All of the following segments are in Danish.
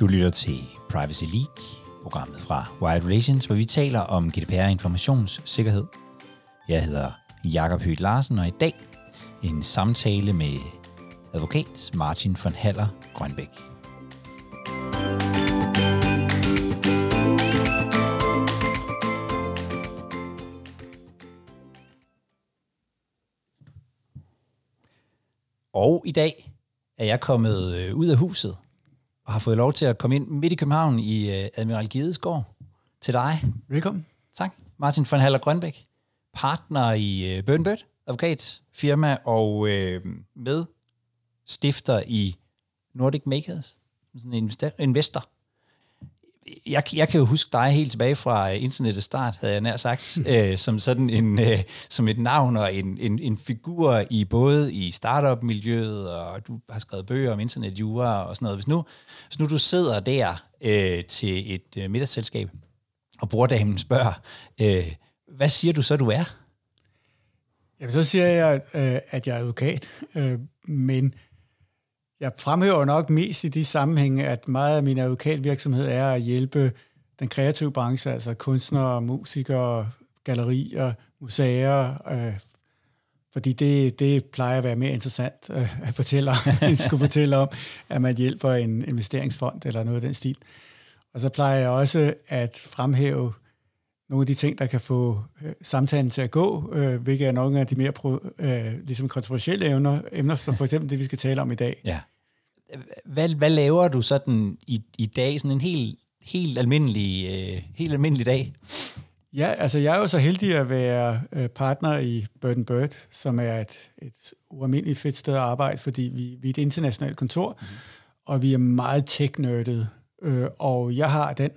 Du lytter til Privacy League, programmet fra Wired Relations, hvor vi taler om GDPR informationssikkerhed. Jeg hedder Jakob Høgh Larsen, og i dag en samtale med advokat Martin von Haller Grønbæk. Og i dag er jeg kommet øh, ud af huset og har fået lov til at komme ind midt i København i øh, Admiral Gedesgård til dig. Velkommen. Tak. Martin von Haller Grønbæk, partner i øh, Bønbødt, advokatfirma og øh, med stifter i Nordic Makers, sådan en investor. Jeg, jeg kan jo huske dig helt tilbage fra internettets start, havde jeg nær sagt, øh, som sådan en øh, som et navn og en, en, en figur i både i startup-miljøet, og du har skrevet bøger om internetjura og sådan noget. Hvis nu, hvis nu du sidder der øh, til et øh, middagsselskab, og borddamen spørger, øh, hvad siger du så, du er? Jamen, så siger jeg, øh, at jeg er advokat, øh, men jeg fremhæver nok mest i de sammenhænge, at meget af min advokatvirksomhed er at hjælpe den kreative branche, altså kunstnere, musikere, gallerier, museer, øh, fordi det, det plejer at være mere interessant øh, at fortælle om, end skulle fortælle om, at man hjælper en investeringsfond eller noget af den stil. Og så plejer jeg også at fremhæve nogle af de ting, der kan få øh, samtalen til at gå, øh, hvilket er nogle af de mere pro, øh, ligesom kontroversielle emner, emner, som for eksempel det, vi skal tale om i dag. Ja. Hvad, hvad laver du sådan i, i dag, sådan en helt, helt, almindelig, øh, helt almindelig dag? Ja, altså jeg er jo så heldig at være øh, partner i Bird Bird, som er et, et ualmindeligt fedt sted at arbejde, fordi vi, vi er et internationalt kontor, mm. og vi er meget tech-nørdet. Øh, og jeg har den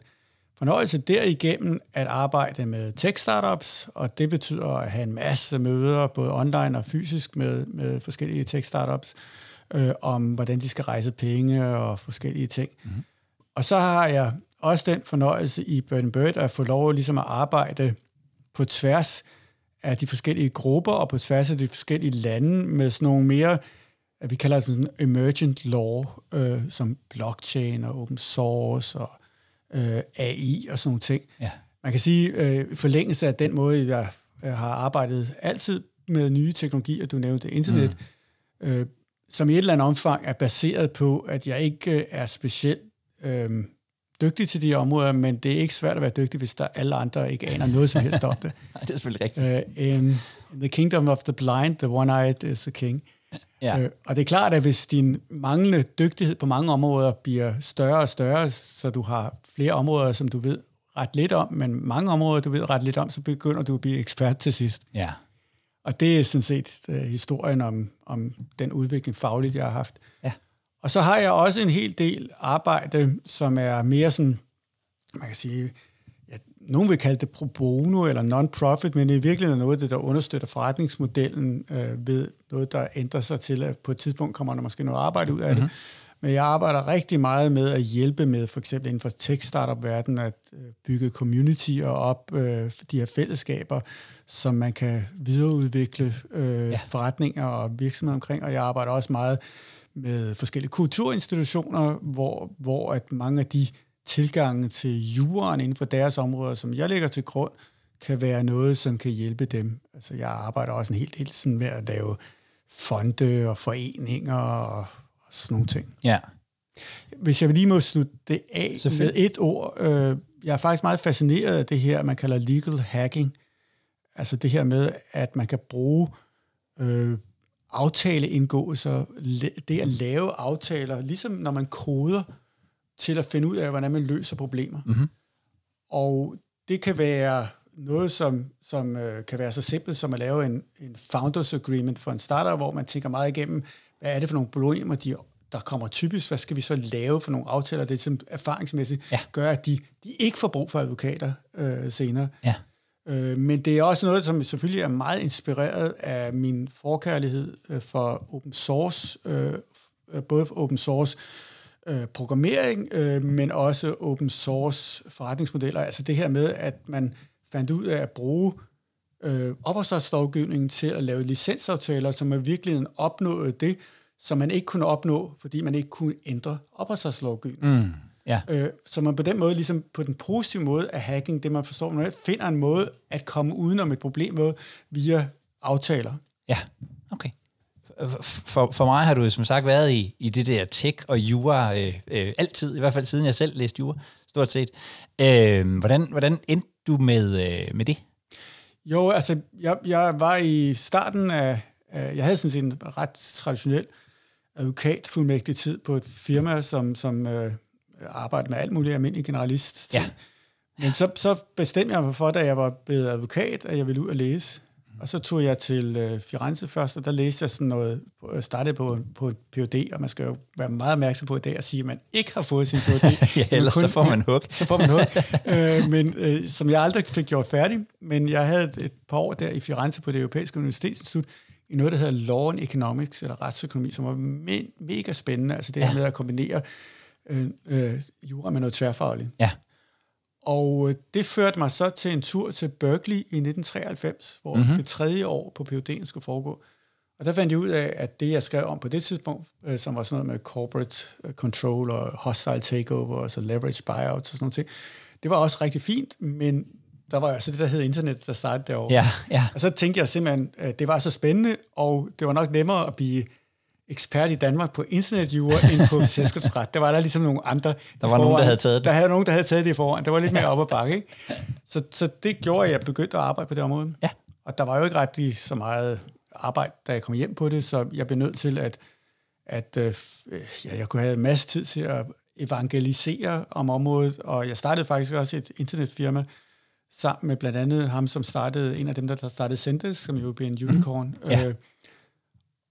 fornøjelse derigennem at arbejde med tech-startups, og det betyder at have en masse møder, både online og fysisk, med, med forskellige tech-startups, øh, om hvordan de skal rejse penge og forskellige ting. Mm-hmm. Og så har jeg også den fornøjelse i Burn Bird at få lov ligesom at arbejde på tværs af de forskellige grupper og på tværs af de forskellige lande med sådan nogle mere, vi kalder det sådan emergent law, øh, som blockchain og open source og øh, AI og sådan nogle ting. Ja. Man kan sige, øh, forlængelse af den måde, jeg har arbejdet altid med nye teknologier, du nævnte internet, mm. øh, som i et eller andet omfang er baseret på, at jeg ikke øh, er specielt øh, dygtig til de områder, men det er ikke svært at være dygtig, hvis der alle andre ikke aner noget som helst om det. Nej, det er selvfølgelig rigtigt. Uh, in the kingdom of the blind, the one-eyed is the king. Ja. Uh, og det er klart, at hvis din manglende dygtighed på mange områder bliver større og større, så du har flere områder, som du ved ret lidt om, men mange områder, du ved ret lidt om, så begynder du at blive ekspert til sidst. Ja. Og det er sådan set uh, historien om, om den udvikling fagligt, jeg har haft. Ja. Og så har jeg også en hel del arbejde, som er mere sådan, man kan sige, nogen vil kalde det pro bono eller non-profit, men det er virkelig noget det, der understøtter forretningsmodellen øh, ved noget, der ændrer sig til, at på et tidspunkt kommer der måske noget arbejde ud af mm-hmm. det. Men jeg arbejder rigtig meget med at hjælpe med, for eksempel inden for tech-startup-verdenen, at øh, bygge communityer op, øh, de her fællesskaber, som man kan videreudvikle øh, ja. forretninger og virksomheder omkring. Og jeg arbejder også meget med forskellige kulturinstitutioner, hvor, hvor at mange af de tilgange til juraen inden for deres områder, som jeg lægger til grund, kan være noget, som kan hjælpe dem. Altså jeg arbejder også en helt del sådan med at lave fonde og foreninger og, og sådan nogle ting. Ja. Hvis jeg lige må slutte det af med et ord. Øh, jeg er faktisk meget fascineret af det her, man kalder legal hacking. Altså det her med, at man kan bruge øh, aftaleindgåelser, det at lave aftaler, ligesom når man koder, til at finde ud af, hvordan man løser problemer. Mm-hmm. Og det kan være noget, som, som øh, kan være så simpelt som at lave en, en founders agreement for en starter, hvor man tænker meget igennem, hvad er det for nogle problemer, de, der kommer typisk, hvad skal vi så lave for nogle aftaler, det som erfaringsmæssigt ja. gør, at de, de ikke får brug for advokater øh, senere. Ja. Øh, men det er også noget, som selvfølgelig er meget inspireret af min forkærlighed øh, for open source, øh, både for open source programmering, men også open source forretningsmodeller. Altså det her med, at man fandt ud af at bruge øh, ophavsretslovgivningen til at lave licensaftaler, som i virkeligheden opnåede det, som man ikke kunne opnå, fordi man ikke kunne ændre ophavsretslovgivningen. Mm. Ja. Øh, så man på den måde, ligesom på den positive måde af hacking, det man forstår, man finder en måde at komme udenom et problem med via aftaler. Ja, okay. For, for mig har du som sagt været i, i det der tech og jura øh, øh, altid, i hvert fald siden jeg selv læste jura, stort set. Øh, hvordan, hvordan endte du med, øh, med det? Jo, altså, jeg, jeg var i starten af, af, jeg havde sådan set en ret traditionel advokatfuldmægtig tid på et firma, som, som øh, arbejdede med alt muligt almindelig generalist. Ja. Men så, så bestemte jeg mig for, da jeg var blevet advokat, at jeg ville ud og læse. Og så tog jeg til øh, Firenze først, og der læste jeg sådan noget, jeg startede på, på et PhD, og man skal jo være meget opmærksom på i dag at sige, at man ikke har fået sin Ph.D. ja, ellers kun, så får man hug. så får man hug. øh, men, øh, som jeg aldrig fik gjort færdig, men jeg havde et par år der i Firenze på det europæiske universitetsinstitut, i noget, der hedder Law and Economics, eller retsøkonomi, som var me- mega spændende, altså det ja. her med at kombinere øh, øh, jura med noget tværfagligt. Ja. Og øh, det førte mig så til en tur til Berkeley i 1993, hvor mm-hmm. det tredje år på PhD'en skulle foregå. Og der fandt jeg ud af, at det, jeg skrev om på det tidspunkt, øh, som var sådan noget med corporate øh, control og hostile takeover, altså leverage buyouts og sådan noget ting, det var også rigtig fint, men der var altså det, der hed internet, der startede derovre. Ja, ja. Og så tænkte jeg simpelthen, at det var så spændende, og det var nok nemmere at blive ekspert i Danmark på internetjura end på selskabsret. Der var der ligesom nogle andre. Der var nogen, der havde taget det. Der havde nogen, der havde taget det i forvejen. Det var lidt mere op ad bakke. Ikke? Så, så det gjorde, at jeg begyndte at arbejde på det område. Ja. Og der var jo ikke rigtig så meget arbejde, da jeg kom hjem på det, så jeg blev nødt til, at, at øh, ja, jeg kunne have en masse tid til at evangelisere om området, og jeg startede faktisk også et internetfirma, sammen med blandt andet ham, som startede, en af dem, der startede Sendes, som jo blev en unicorn. Mm. Ja. Øh,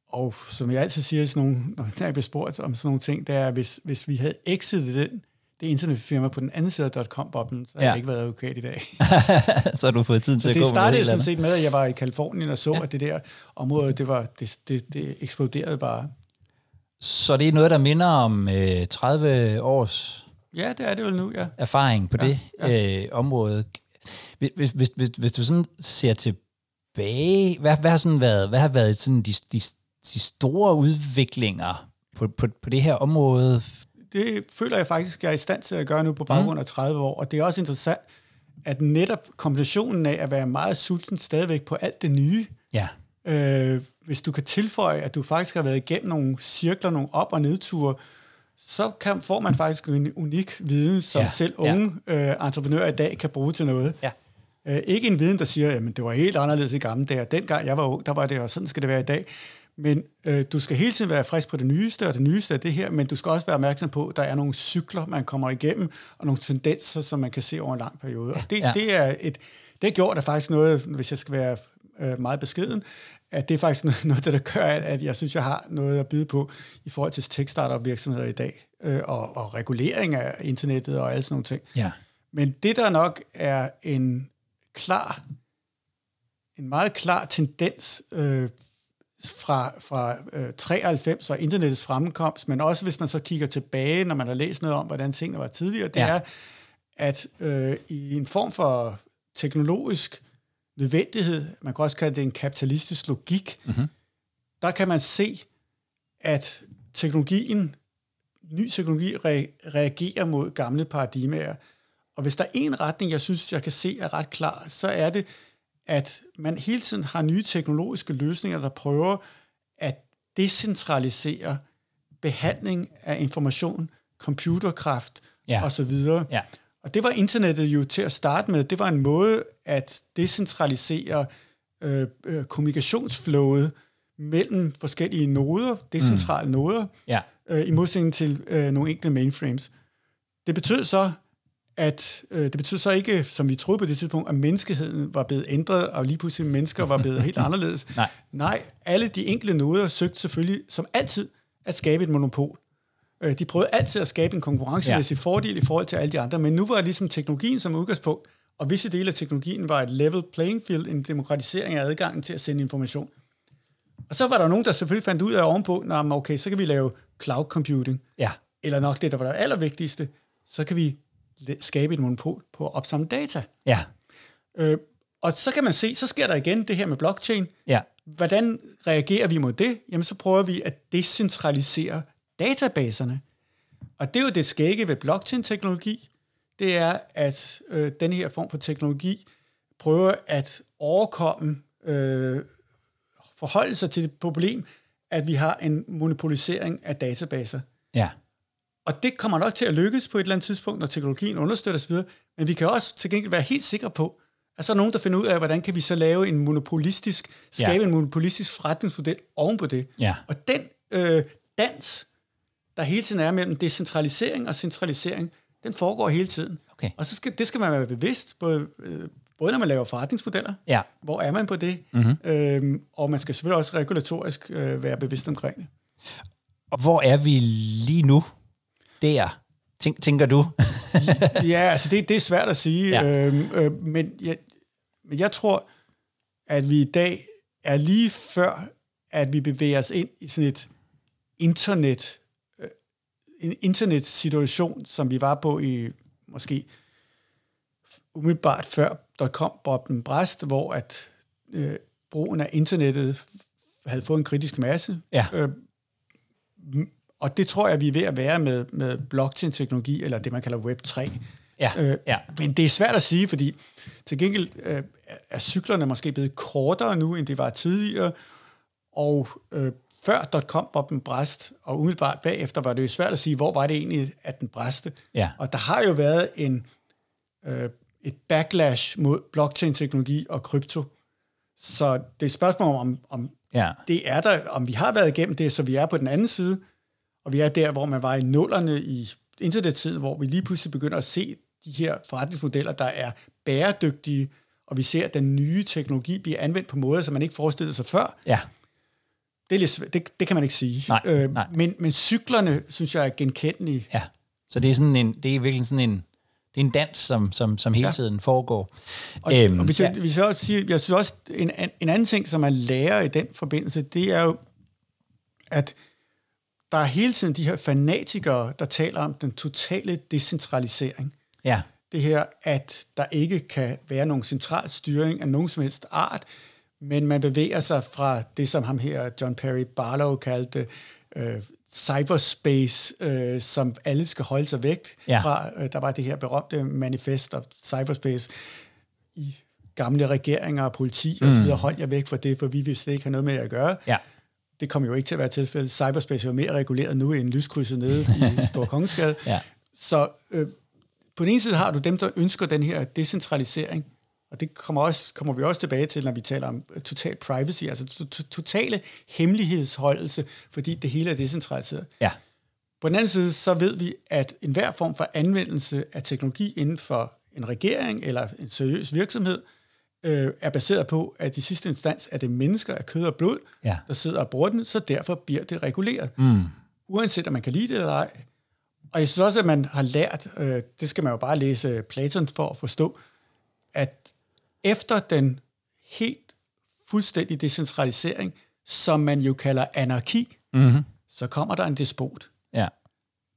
og som jeg altid siger, sådan nogle, når jeg bliver spurgt om sådan nogle ting, det er, hvis, hvis vi havde exitet den, det internetfirma på den anden side af .com-boblen, så havde ja. jeg ikke været advokat i dag. så har du fået tid til at gå Det startede sådan set med, at jeg var i Kalifornien og så, ja. at det der område, det, var, det, det, det eksploderede bare. Så det er noget, der minder om øh, 30 års ja, det er det vel nu, ja. erfaring på ja, det ja. Øh, område. Hvis, hvis, hvis, hvis du sådan ser tilbage, hvad, hvad har sådan været, hvad har været sådan de, de de store udviklinger på, på, på det her område? Det føler jeg faktisk, jeg er i stand til at gøre nu på baggrund mm. af 30 år, og det er også interessant, at netop kombinationen af at være meget sulten stadigvæk på alt det nye, ja. øh, hvis du kan tilføje, at du faktisk har været igennem nogle cirkler, nogle op- og nedture, så kan, får man faktisk en unik viden, som ja. selv unge ja. øh, entreprenører i dag kan bruge til noget. Ja. Øh, ikke en viden, der siger, at det var helt anderledes i gamle dage, dengang jeg var ung, der var det, og sådan skal det være i dag. Men øh, du skal hele tiden være frisk på det nyeste, og det nyeste er det her, men du skal også være opmærksom på, at der er nogle cykler, man kommer igennem, og nogle tendenser, som man kan se over en lang periode. Og det, ja. det er et, det gjort at faktisk noget, hvis jeg skal være øh, meget beskeden, at det er faktisk noget, der, der gør, at, at jeg synes, jeg har noget at byde på i forhold til tech virksomheder i dag, øh, og, og regulering af internettet og alle sådan nogle ting. Ja. Men det, der nok er en klar, en meget klar tendens øh, fra, fra øh, 93 og internettets fremkomst, men også hvis man så kigger tilbage, når man har læst noget om, hvordan tingene var tidligere, det ja. er, at øh, i en form for teknologisk nødvendighed, man kan også kalde det en kapitalistisk logik, mm-hmm. der kan man se, at teknologien, ny teknologi re- reagerer mod gamle paradigmer. Og hvis der er en retning, jeg synes, jeg kan se er ret klar, så er det, at man hele tiden har nye teknologiske løsninger, der prøver at decentralisere behandling af information, computerkraft ja. osv. Ja. Og det var internettet jo til at starte med. Det var en måde at decentralisere øh, øh, kommunikationsflowet mellem forskellige noder, decentrale mm. noder, ja. øh, i modsætning til øh, nogle enkelte mainframes. Det betød så, at øh, det betyder så ikke, som vi troede på det tidspunkt, at menneskeheden var blevet ændret, og lige pludselig mennesker var blevet helt anderledes. Nej. Nej, alle de enkelte noder søgte selvfølgelig, som altid, at skabe et monopol. Øh, de prøvede altid at skabe en konkurrencemæssig ja. fordel i forhold til alle de andre, men nu var det ligesom teknologien som udgangspunkt, og visse dele af teknologien var et level playing field, en demokratisering af adgangen til at sende information. Og så var der nogen, der selvfølgelig fandt ud af ovenpå, at okay, så kan vi lave cloud computing. Ja. Eller nok det, der var det allervigtigste, så kan vi skabe et monopol på at opsamle data. Ja. Øh, Og så kan man se, så sker der igen det her med blockchain. Ja. Hvordan reagerer vi mod det? Jamen, så prøver vi at decentralisere databaserne. Og det er jo det skægge ved blockchain-teknologi, det er, at øh, den her form for teknologi prøver at overkomme, øh, forholde sig til det problem, at vi har en monopolisering af databaser. Ja. Og det kommer nok til at lykkes på et eller andet tidspunkt, når teknologien understøtter osv., men vi kan også til gengæld være helt sikre på, at så er nogen, der finder ud af, hvordan kan vi så lave en monopolistisk, skabe Ja. en monopolistisk forretningsmodel oven på det. Ja. Og den øh, dans, der hele tiden er mellem decentralisering og centralisering, den foregår hele tiden. Okay. Og så skal, det skal man være bevidst, både, øh, både når man laver forretningsmodeller, Ja. hvor er man på det, Mhm. mm-hmm. øhm, og man skal selvfølgelig også regulatorisk øh, være bevidst omkring det. Og hvor er vi lige nu? Der. Tænk, tænker du? ja, altså det, det er svært at sige, Ja. øhm, øh, men, jeg, men jeg tror, at vi i dag er lige før, at vi bevæger os ind i sådan et internet, øh, en internetsituation, som vi var på i måske umiddelbart før .com-boblen bræst, hvor at øh, brugen af internettet havde fået en kritisk masse. Ja. Øh, og det tror jeg, vi er ved at være med, med blockchain-teknologi, eller det, man kalder Web3. Ja. Øh, ja. Men det er svært at sige, fordi til gengæld øh, er cyklerne måske blevet kortere nu, end det var tidligere, og øh, før .com-boblen bræst, og umiddelbart bagefter var det jo svært at sige, hvor var det egentlig, at den bræste. Ja. Og der har jo været en, øh, et backlash mod blockchain-teknologi og krypto. Så det er et spørgsmål om, om Ja. det er der, om vi har været igennem det, så vi er på den anden side, og vi er der, hvor man var i nullerne i internettiden, hvor vi lige pludselig begynder at se de her forretningsmodeller, der er bæredygtige, og vi ser, at den nye teknologi bliver anvendt på måder, som man ikke forestillede sig før. Ja. Det, er lidt, svæ- det, det kan man ikke sige. Nej, øh, nej. Men, men cyklerne, synes jeg, er genkendelige. Ja. Så det er sådan en, det er virkelig sådan en, det er en dans, som, som, som hele Ja. tiden foregår. Og, øhm, og hvis, jeg, hvis jeg, også siger, jeg synes også, en, en anden ting, som man lærer i den forbindelse, det er jo, at der er hele tiden de her fanatikere, der taler om den totale decentralisering. ja. Det her, at der ikke kan være nogen central styring af nogen som helst art, men man bevæger sig fra det, som ham her, John Perry Barlow, kaldte øh, cyberspace, øh, som alle skal holde sig væk Ja. fra. Øh, der var det her berømte manifest of cyberspace i gamle regeringer og politi og så videre, hold jer væk fra det, for vi vil slet ikke have noget med at gøre. Ja. Det kommer jo ikke til at være tilfældet. Cyberspace er jo mere reguleret nu end lyskrydset nede i Stor Kongensgade. Ja. Så øh, på den ene side har du dem, der ønsker den her decentralisering, og det kommer, også, kommer vi også tilbage til, når vi taler om øh, total privacy, altså to- to- totale hemmelighedsholdelse, fordi det hele er decentraliseret. Ja. På den anden side, så ved vi, at enhver form for anvendelse af teknologi inden for en regering eller en seriøs virksomhed, øh, er baseret på, at i sidste instans er det mennesker af kød og blod, Ja. der sidder og bruger den, så derfor bliver det reguleret. Mm. Uanset om man kan lide det eller ej. Og jeg synes også, at man har lært, øh, det skal man jo bare læse Platon for at forstå, at efter den helt fuldstændig decentralisering, som man jo kalder anarki, Mm-hmm. så kommer der en despot. Ja.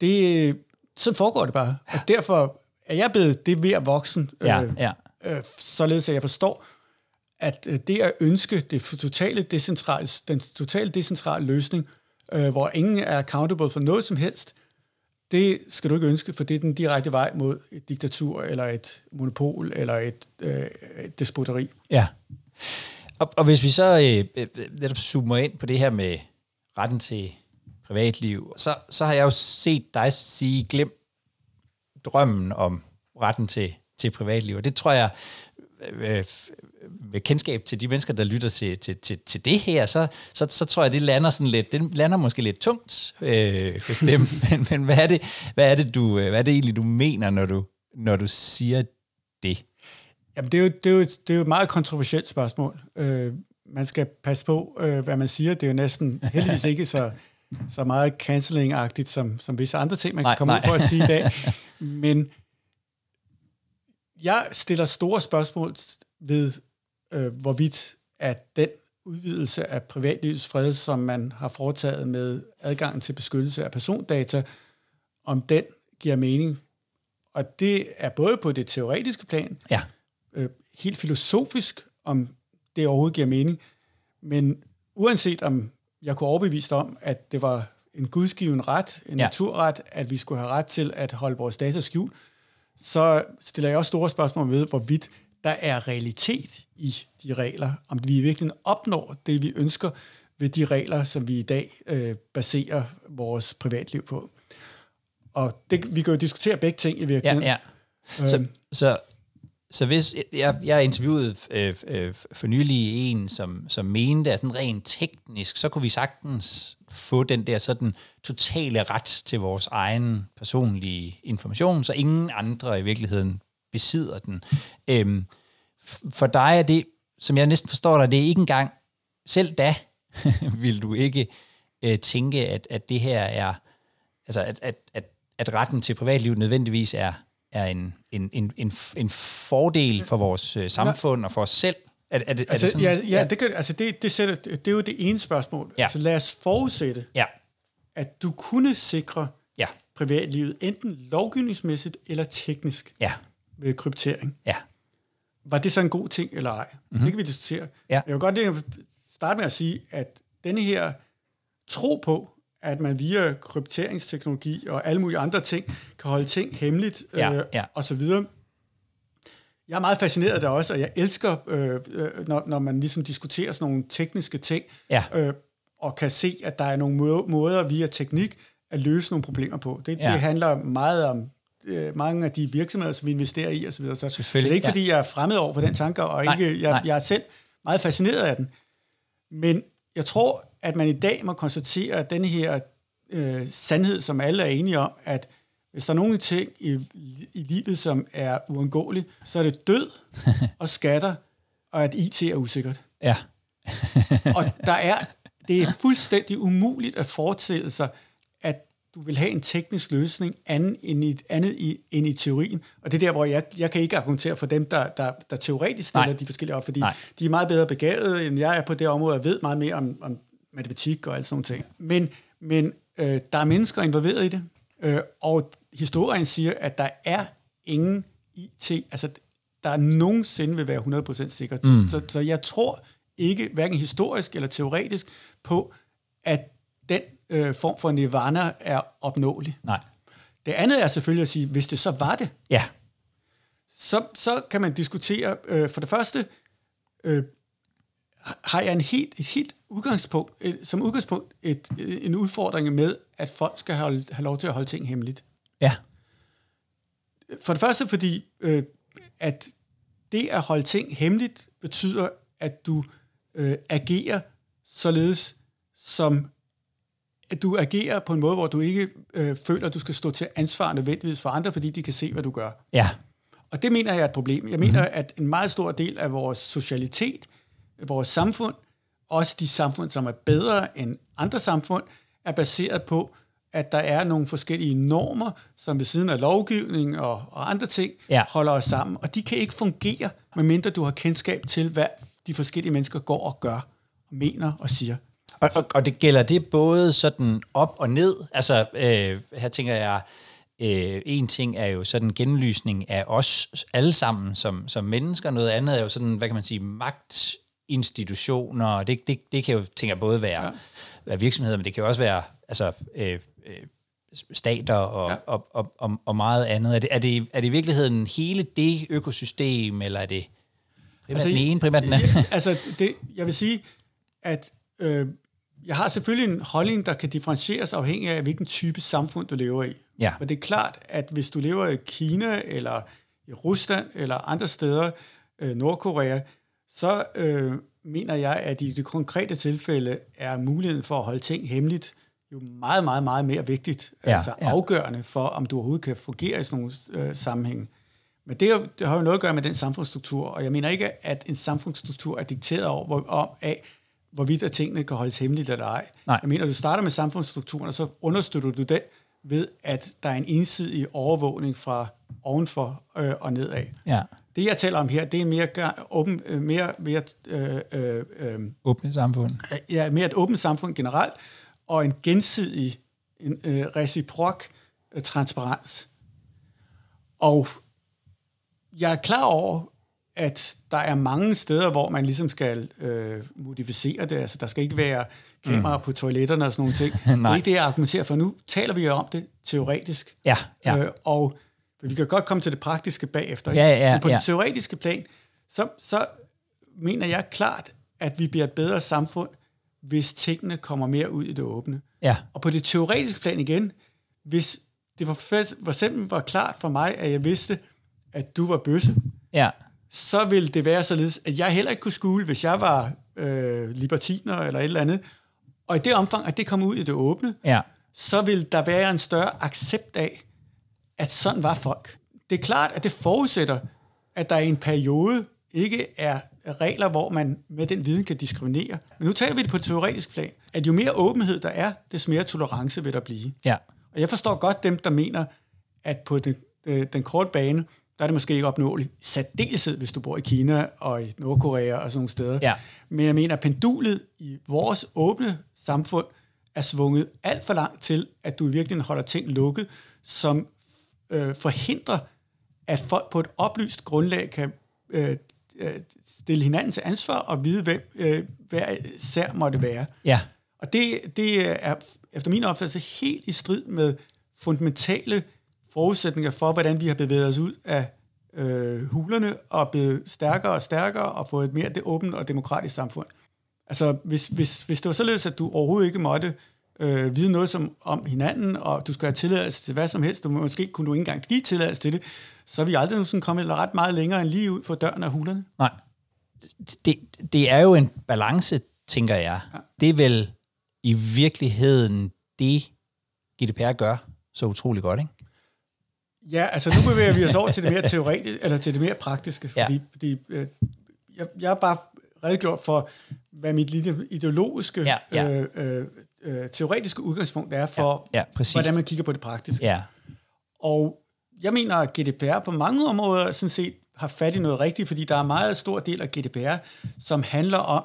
Det, sådan foregår det bare. Og derfor er jeg blevet det ved at voksen, Ja. øh, Ja øh, således at jeg forstår, at øh, det at ønske det totale decentrale, den totale decentrale løsning, øh, hvor ingen er accountable for noget som helst, det skal du ikke ønske, for det er den direkte vej mod et diktatur, eller et monopol, eller et, øh, et despoteri. Ja. Og, og hvis vi så øh, øh, netop zoomer ind på det her med retten til privatliv, så, så har jeg jo set dig sige, glem drømmen om retten til, til privatliv. Og det tror jeg, øh, med kendskab til de mennesker, der lytter til, til, til, til det her, så, så, så tror jeg, det lander sådan lidt, det lander måske lidt tungt øh, hos dem. men, men hvad er det, hvad er det, du, øh, hvad er det egentlig, du mener, når du, når du siger det? Jamen, det er jo, det er jo, det er jo et meget kontroversielt spørgsmål. Øh, man skal passe på, øh, hvad man siger. Det er jo næsten heldigvis ikke så, så meget cancelling-agtigt, som, som visse andre ting, man Nej, kan komme nej. ud for at sige i dag. Men jeg stiller store spørgsmål ved, øh, hvorvidt at den udvidelse af privatlivets fred, som man har foretaget med adgangen til beskyttelse af persondata, om den giver mening. Og det er både på det teoretiske plan, Ja. øh, helt filosofisk, om det overhovedet giver mening. Men uanset om jeg kunne overbevise om, at det var en gudsgiven ret, en ja. naturret, at vi skulle have ret til at holde vores data skjult, så stiller jeg også store spørgsmål ved, hvorvidt der er realitet i de regler, om vi virkelig opnår det, vi ønsker ved de regler, som vi i dag øh, baserer vores privatliv på. Og det, vi kan jo diskutere begge ting i virkeligheden. Ja, ja. Så, øhm. så, så hvis jeg, jeg interviewede øh, øh, for nylig en, som, som mente, at sådan rent teknisk, så kunne vi sagtens få den der sådan totale ret til vores egen personlige information, så ingen andre i virkeligheden besidder den. Øhm, for dig er det, som jeg næsten forstår dig, det er ikke engang, selv da vil du ikke øh, tænke, at, at det her er, altså at, at, at, at retten til privatliv nødvendigvis er, er en, en, en, en, en fordel for vores øh, samfund og for os selv? Er, er, det, altså, er det sådan, ja, ja, det, kan, altså det, det, sætter, det er jo det ene spørgsmål. Ja. Altså lad os forudsætte, ja. at du kunne sikre ja. privatlivet enten lovgivningsmæssigt eller teknisk ja. ved kryptering. Ja. Var det så en god ting eller ej? Mm-hmm. Det kan vi diskutere. Ja. Jeg vil godt starte med at sige, at denne her tro på, at man via krypteringsteknologi og alle mulige andre ting kan holde ting hemmeligt ja, øh, ja. og så videre. Jeg er meget fascineret af det også, og jeg elsker, øh, øh, når, når man ligesom diskuterer sådan nogle tekniske ting, ja. øh, og kan se, at der er nogle måder via teknik at løse nogle problemer på. Det, ja. det handler meget om øh, mange af de virksomheder, som vi investerer i osv. Så, så det er ikke, fordi jeg er fremmed over for den tanke, og nej, ikke, jeg, jeg er selv meget fascineret af den. Men jeg tror, at man i dag må konstatere, at denne her øh, sandhed, som alle er enige om, at hvis der er nogle ting i, i livet, som er uundgåelige, så er det død og skatter, og at IT er usikkert. Ja. og der er, det er fuldstændig umuligt at forestille sig, at du vil have en teknisk løsning anden end i, andet i, end i teorien. Og det er der, hvor jeg, jeg kan ikke argumentere for dem, der, der, der teoretisk stiller Nej. de forskellige op, fordi Nej. de er meget bedre begavet, end jeg er på det område, og ved meget mere om, om matematik og alt sådan noget ting. Men, men øh, der er mennesker involveret i det, øh, og historien siger, at der er ingen IT, altså der nogensinde vil være 100% sikkert. Mm. Så, så jeg tror ikke, hverken historisk eller teoretisk, på, at den øh, form for nirvana er opnåelig. Nej. Det andet er selvfølgelig at sige, hvis det så var det, ja. så, så kan man diskutere, øh, for det første, øh, har jeg en helt, et helt udgangspunkt, et, som udgangspunkt et, en udfordring med, at folk skal have, have lov til at holde ting hemmeligt. Ja. For det første, fordi øh, at det at holde ting hemmeligt betyder, at du øh, agerer således, som at du agerer på en måde, hvor du ikke øh, føler, at du skal stå til ansvar nødvendigvis for andre, fordi de kan se, hvad du gør. Ja. Og det mener jeg er et problem. Jeg mener, mm-hmm. at en meget stor del af vores socialitet, vores samfund, også de samfund, som er bedre end andre samfund, er baseret på, at der er nogle forskellige normer, som ved siden af lovgivning og, og andre ting, ja. holder os sammen. Og de kan ikke fungere, medmindre du har kendskab til, hvad de forskellige mennesker går og gør, og mener og siger. Og, og, og det gælder det både sådan op og ned? Altså, øh, her tænker jeg, øh, en ting er jo sådan en genlysning af os alle sammen som, som mennesker, noget andet er jo sådan, hvad kan man sige, magtinstitutioner, det, det, det kan jo, tænker både være, ja. være virksomheder, men det kan jo også være altså, øh, øh, stater og, ja. og, og, og, og meget andet. Er det, er, det, er det i virkeligheden hele det økosystem, eller er det primært altså, den ene, primært den anden? Altså, det, jeg vil sige, at øh, jeg har selvfølgelig en holdning, der kan differentieres afhængig af, hvilken type samfund du lever i. Ja. Og det er klart, at hvis du lever i Kina, eller i Rusland, eller andre steder, øh, Nordkorea, så øh, mener jeg, at i det konkrete tilfælde er muligheden for at holde ting hemmeligt jo meget, meget, meget mere vigtigt, ja, altså ja. afgørende for, om du overhovedet kan fungere i sådan nogle øh, sammenhæng. Men det, det har jo noget at gøre med den samfundsstruktur, og jeg mener ikke, at en samfundsstruktur er dikteret over, om af, hvorvidt at tingene kan holdes hemmeligt eller ej. Nej. Jeg mener, du starter med samfundsstrukturen, og så understøtter du den ved, at der er en ensidig overvågning fra ovenfor øh, og nedad. Ja. Det, jeg taler om her, det er mere, åben, øh, mere, mere øh, øh, øh, åbne samfund. Ja, mere et åbent samfund generelt, og en gensidig, en øh, reciprok øh, transparens. Og jeg er klar over, at der er mange steder, hvor man ligesom skal øh, modificere det. Altså, der skal ikke være kameraer mm. på toiletterne og sådan nogle ting. det er ikke det, jeg argumenterer for. Nu taler vi jo om det teoretisk. Ja, ja. Øh, og vi kan godt komme til det praktiske bagefter. Ja, ja, Men på ja. det teoretiske plan, så, så mener jeg klart, at vi bliver et bedre samfund, hvis tingene kommer mere ud i det åbne. Ja, Og på det teoretiske plan igen, hvis det for, for eksempel var klart for mig, at jeg vidste, at du var bøsse, ja, så ville det være således, at jeg heller ikke kunne skule, hvis jeg var øh, libertiner eller et eller andet. Og i det omfang, at det kom ud i det åbne, ja, så vil der være en større accept af, at sådan var folk. Det er klart, at det forudsætter, at der i en periode ikke er regler, hvor man med den viden kan diskriminere. Men nu taler vi det på et teoretisk plan, at jo mere åbenhed der er, des mere tolerance vil der blive. ja, Og jeg forstår godt dem, der mener, at på den, øh, den korte bane, der er det måske ikke opnåeligt. Særdeleshed, hvis du bor i Kina og i Nordkorea og sådan nogle steder. Ja. Men jeg mener, at pendulet i vores åbne samfund er svunget alt for langt til, at du i virkeligheden holder ting lukket, som øh, forhindrer, at folk på et oplyst grundlag kan øh, øh, stille hinanden til ansvar og vide, hvem øh, hver sær måtte være. ja, Og det, det er efter min opfattelse helt i strid med fundamentale forudsætninger for, hvordan vi har bevæget os ud af øh, hulerne og blevet stærkere og stærkere og fået et mere det åbent og demokratisk samfund. Altså, hvis, hvis, hvis det var således, at du overhovedet ikke måtte øh, vide noget som, om hinanden, og du skal have tilladelse til hvad som helst, du måske kunne du ikke engang give tilladelse til det, så er vi aldrig nogensinde kommet ret meget længere end lige ud for døren af hulerne. nej. Det, det er jo en balance, tænker jeg. Det er vel i virkeligheden det, GDPR gør så utrolig godt, ikke? Ja, altså nu bevæger vi os over til det mere teoretiske, eller til det mere praktiske, Ja. fordi, fordi øh, jeg, jeg har bare redegjort for, hvad mit lille ideologiske, Ja, ja. Øh, øh, øh, teoretiske udgangspunkt er for, Ja, ja, præcis. hvordan man kigger på det praktiske. Ja, Og jeg mener, at GDPR på mange områder sådan set har fat i noget rigtigt, fordi der er en meget stor del af GDPR, som handler om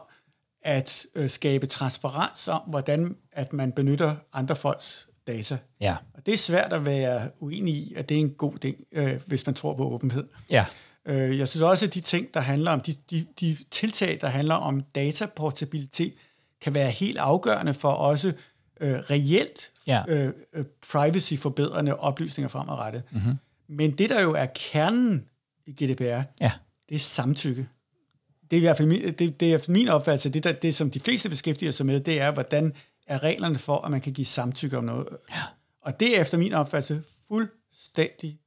at øh, skabe transparens om, hvordan at man benytter andre folks data. ja, Og det er svært at være uenig i, at det er en god ting, øh, hvis man tror på åbenhed. ja, Øh, jeg synes også, at de ting, der handler om, de, de, de tiltag, der handler om dataportabilitet, kan være helt afgørende for også øh, reelt Ja. øh, øh, privacy-forbedrende oplysninger fremadrettet. Mm-hmm. Men det, der jo er kernen i GDPR, ja, det er samtykke. Det er i hvert fald min, det, det er efter min opfattelse, det, der, det som de fleste beskæftiger sig med, det er, hvordan er reglerne for, at man kan give samtykke om noget. Ja. Og det er efter min opfattelse fuldstændig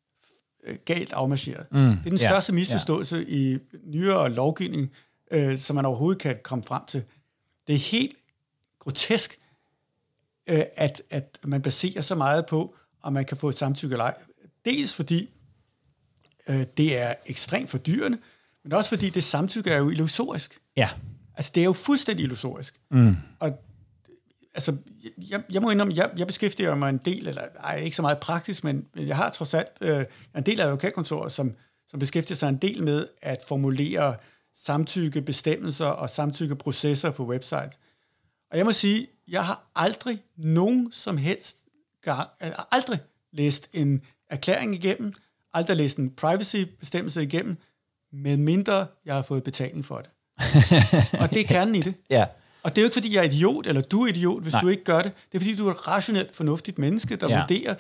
øh, galt afmarcheret. Mm, det er den ja, største misforståelse ja. i nyere lovgivning, øh, som man overhovedet kan komme frem til. Det er helt grotesk, øh, at, at man baserer så meget på, om man kan få et samtykke eller ej. Dels fordi øh, det er ekstremt fordyrende, men også fordi det samtykke er jo illusorisk. ja, Altså, det er jo fuldstændig illusorisk. Mm. Og altså, jeg, jeg må indrømme, jeg, jeg beskæftiger mig en del, eller ej, ikke så meget praktisk, men jeg har trods alt øh, en del af advokatkontoret, som, som beskæftiger sig en del med at formulere samtykkebestemmelser og samtykkeprocesser på website. Og jeg må sige, jeg har aldrig nogen som helst gang, aldrig læst en erklæring igennem, aldrig læst en privacy-bestemmelse igennem, med mindre jeg har fået betaling for det. og det er kernen i det. ja, Og det er jo ikke, fordi jeg er idiot, eller du er idiot, hvis Nej. Du ikke gør det. Det er, fordi du er et rationelt, fornuftigt menneske, der ja. vurderer,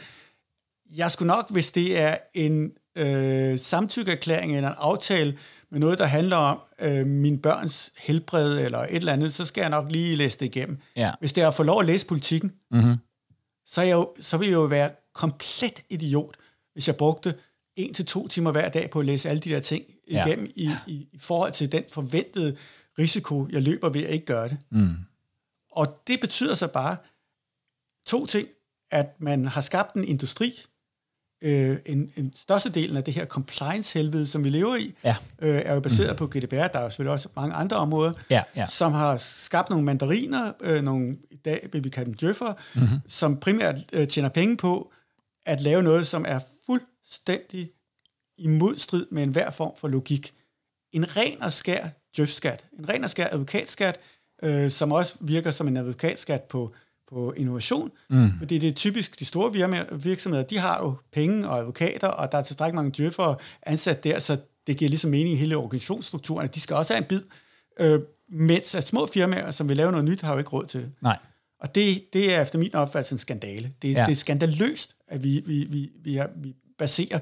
jeg skulle nok, hvis det er en øh, samtykkeerklæring eller en aftale med noget, der handler om øh, min børns helbred eller et eller andet, så skal jeg nok lige læse det igennem. Ja. Hvis det er at få lov at læse politikken, mm-hmm. så, er jeg jo, så vil jeg jo være komplet idiot, hvis jeg brugte en til to timer hver dag på at læse alle de der ting Ja. igennem i, i, i forhold til den forventede risiko, jeg løber ved at ikke gøre det. Mm. Og det betyder så bare to ting, at man har skabt en industri, øh, en, en størstedelen af det her compliance-helvede, som vi lever i, Ja. øh, er jo baseret mm. på GDPR. Der er jo selvfølgelig også mange andre områder, Ja, ja. som har skabt nogle mandariner, øh, nogle, i dag vil vi kalde dem djøffer, mm-hmm. som primært øh, tjener penge på at lave noget, som er fuldstændig i modstrid med enhver form for logik. En ren og skær djøfskat, en ren og skær advokatskat, øh, som også virker som en advokatskat på, på innovation, mm. fordi det er typisk de store virksomheder, de har jo penge og advokater, og der er tilstrækkeligt mange djøffere ansat der, så det giver ligesom mening i hele organisationsstrukturen, at de skal også have en bid, øh, mens at små firmaer, som vil lave noget nyt, har jo ikke råd til det. Nej. Og det, det er efter min opfattelse en skandale. Det, ja. Ja. det er skandaløst, at vi, vi, vi, vi, har, vi baserer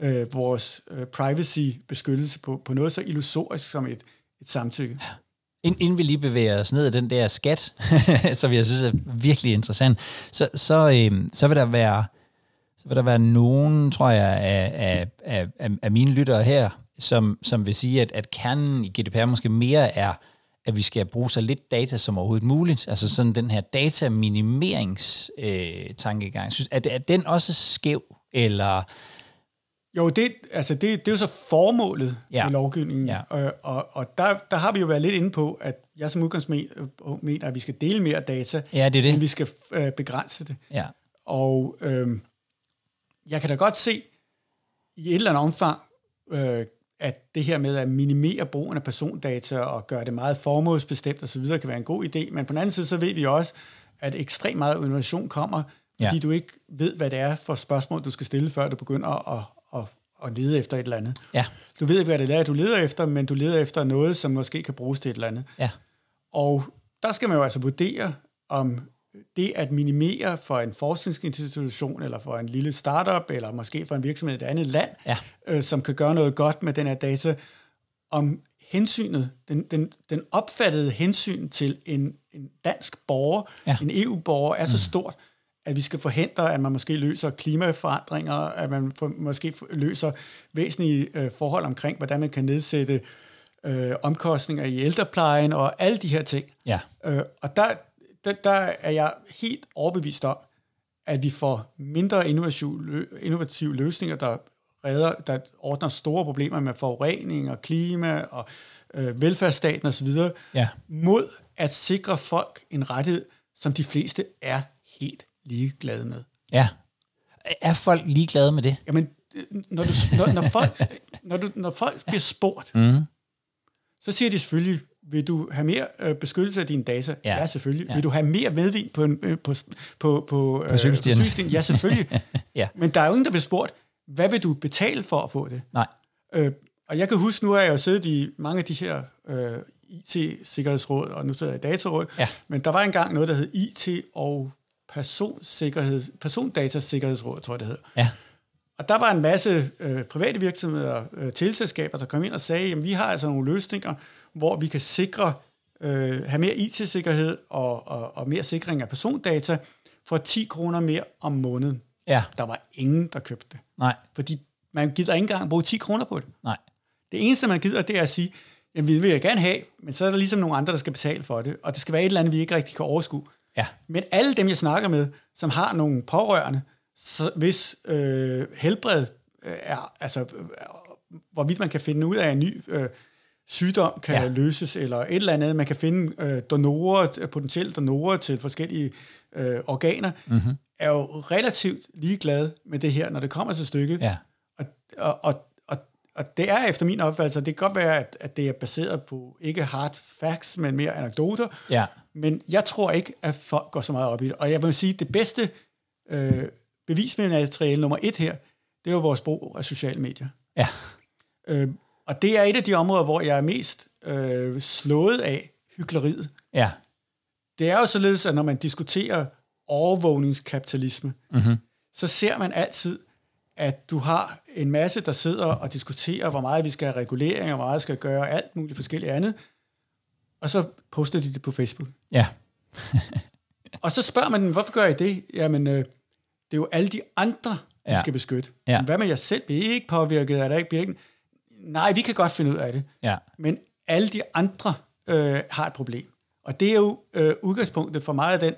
øh, vores øh, privacy-beskyttelse på, på noget så illusorisk som et, et samtykke. Ind, inden vi lige bevæger os ned ad den der skat, som jeg synes er virkelig interessant, så, så, øhm, så vil der være så vil der være nogen, tror jeg, af, af, af, af, af mine lyttere her, som, som vil sige, at, at kernen i GDPR måske mere er, at vi skal bruge så lidt data som overhovedet muligt. Altså sådan den her dataminimeringstankegang. Øh, tankegang. synes, er, er den også skæv, eller... Jo, det, altså det, det er jo så formålet Ja. ja. i lovgivningen, Ja. og, og, og der, der har vi jo været lidt inde på, at jeg som udgangspunkt mener, at vi skal dele mere data, Ja, det er det. men vi skal øh, begrænse det. Ja, Og øh, jeg kan da godt se i et eller andet omfang, øh, at det her med at minimere brugen af persondata og gøre det meget formålsbestemt osv. kan være en god idé, men på den anden side, så ved vi også, at ekstremt meget innovation kommer, Ja. fordi du ikke ved, hvad det er for spørgsmål, du skal stille, før du begynder at, at, lede efter et eller andet. ja, Du ved ikke, hvad det er, du leder efter, men du leder efter noget, som måske kan bruges til et eller andet. ja, Og der skal man jo altså vurdere, om det at minimere for en forskningsinstitution, eller for en lille startup, eller måske for en virksomhed i et andet land, Ja. øh, som kan gøre noget godt med den her data, om hensynet, den, den, den opfattede hensyn til en, en dansk borger, Ja. en EU-borger, er så stort, at vi skal forhindre, at man måske løser klimaforandringer, at man for, måske løser væsentlige øh, forhold omkring, hvordan man kan nedsætte øh, omkostninger i ældreplejen og alle de her ting. ja, Øh, og der, der, der er jeg helt overbevist om, at vi får mindre innovative, innovative løsninger, der redder, der ordner store problemer med forurening og klima og øh, velfærdsstaten osv., ja, mod at sikre folk en rettighed, som de fleste er helt ligeglade med. ja. Er folk ligeglade med det? Jamen, øh, når, du, når, når, folk, når, du, når folk bliver spurgt, Mm. så siger de selvfølgelig, vil du have mere øh, beskyttelse af dine data? Ja. Ja, selvfølgelig. Ja. Vil du have mere medvind på, en, øh, på, på, på, øh, cykelstierne? cykelstien? Ja, selvfølgelig. Ja. Men der er jo ingen, der bliver spurgt, hvad vil du betale for at få det? Nej. Øh, og jeg kan huske, nu har jeg jo siddet i mange af de her øh, IT-sikkerhedsråd, og nu sidder jeg i dataråd, Ja. men der var engang noget, der hed IT og personsikkerhed, persondatasikkerhedsråd, tror jeg det hed. Ja, Og der var en masse øh, private virksomheder, øh, teleselskaber, der kom ind og sagde, at vi har altså nogle løsninger, hvor vi kan sikre, øh, have mere IT-sikkerhed og, og, og mere sikring af persondata for 10 kroner mere om måneden. ja, Der var ingen, der købte det. nej, Fordi man gider ikke engang bruge 10 kroner på det. nej, Det eneste, man gider, det er at sige, jamen, vi vil jeg gerne have, men så er der ligesom nogle andre, der skal betale for det, og det skal være et eller andet, vi ikke rigtig kan overskue. Ja, Men alle dem, jeg snakker med, som har nogle pårørende, så hvis øh, helbred øh, er, altså øh, hvorvidt man kan finde ud af en ny øh, sygdom kan Ja. løses, eller et eller andet, man kan finde øh, donorer, øh, potentielle donorer til forskellige øh, organer, mm-hmm. er jo relativt ligeglade med det her, når det kommer til stykket. ja, Og, og, og, og, og det er efter min opfattelse, det kan godt være, at, at det er baseret på ikke hard facts, men mere anekdoter, ja, men jeg tror ikke, at folk går så meget op i det. Og jeg vil sige, at det bedste øh, bevismateriale nummer et her, det er jo vores brug af sociale medier. ja, Øh, og det er et af de områder, hvor jeg er mest øh, slået af hyggeleriet. ja, Det er jo således, at når man diskuterer overvågningskapitalisme, mm-hmm. så ser man altid, at du har en masse, der sidder og diskuterer, hvor meget vi skal have regulering, og hvor meget vi skal gøre, alt muligt forskelligt andet. Og så poster de det på Facebook. ja, Og så spørger man dem, hvorfor gør I det? Jamen, øh, det er jo alle de andre, vi Ja. skal beskytte. Ja. Hvad med jer selv? Bliver I ikke påvirket? Er der ikke, bliver ikke? Nej, vi kan godt finde ud af det. ja, Men alle de andre øh, har et problem. Og det er jo øh, udgangspunktet for meget af den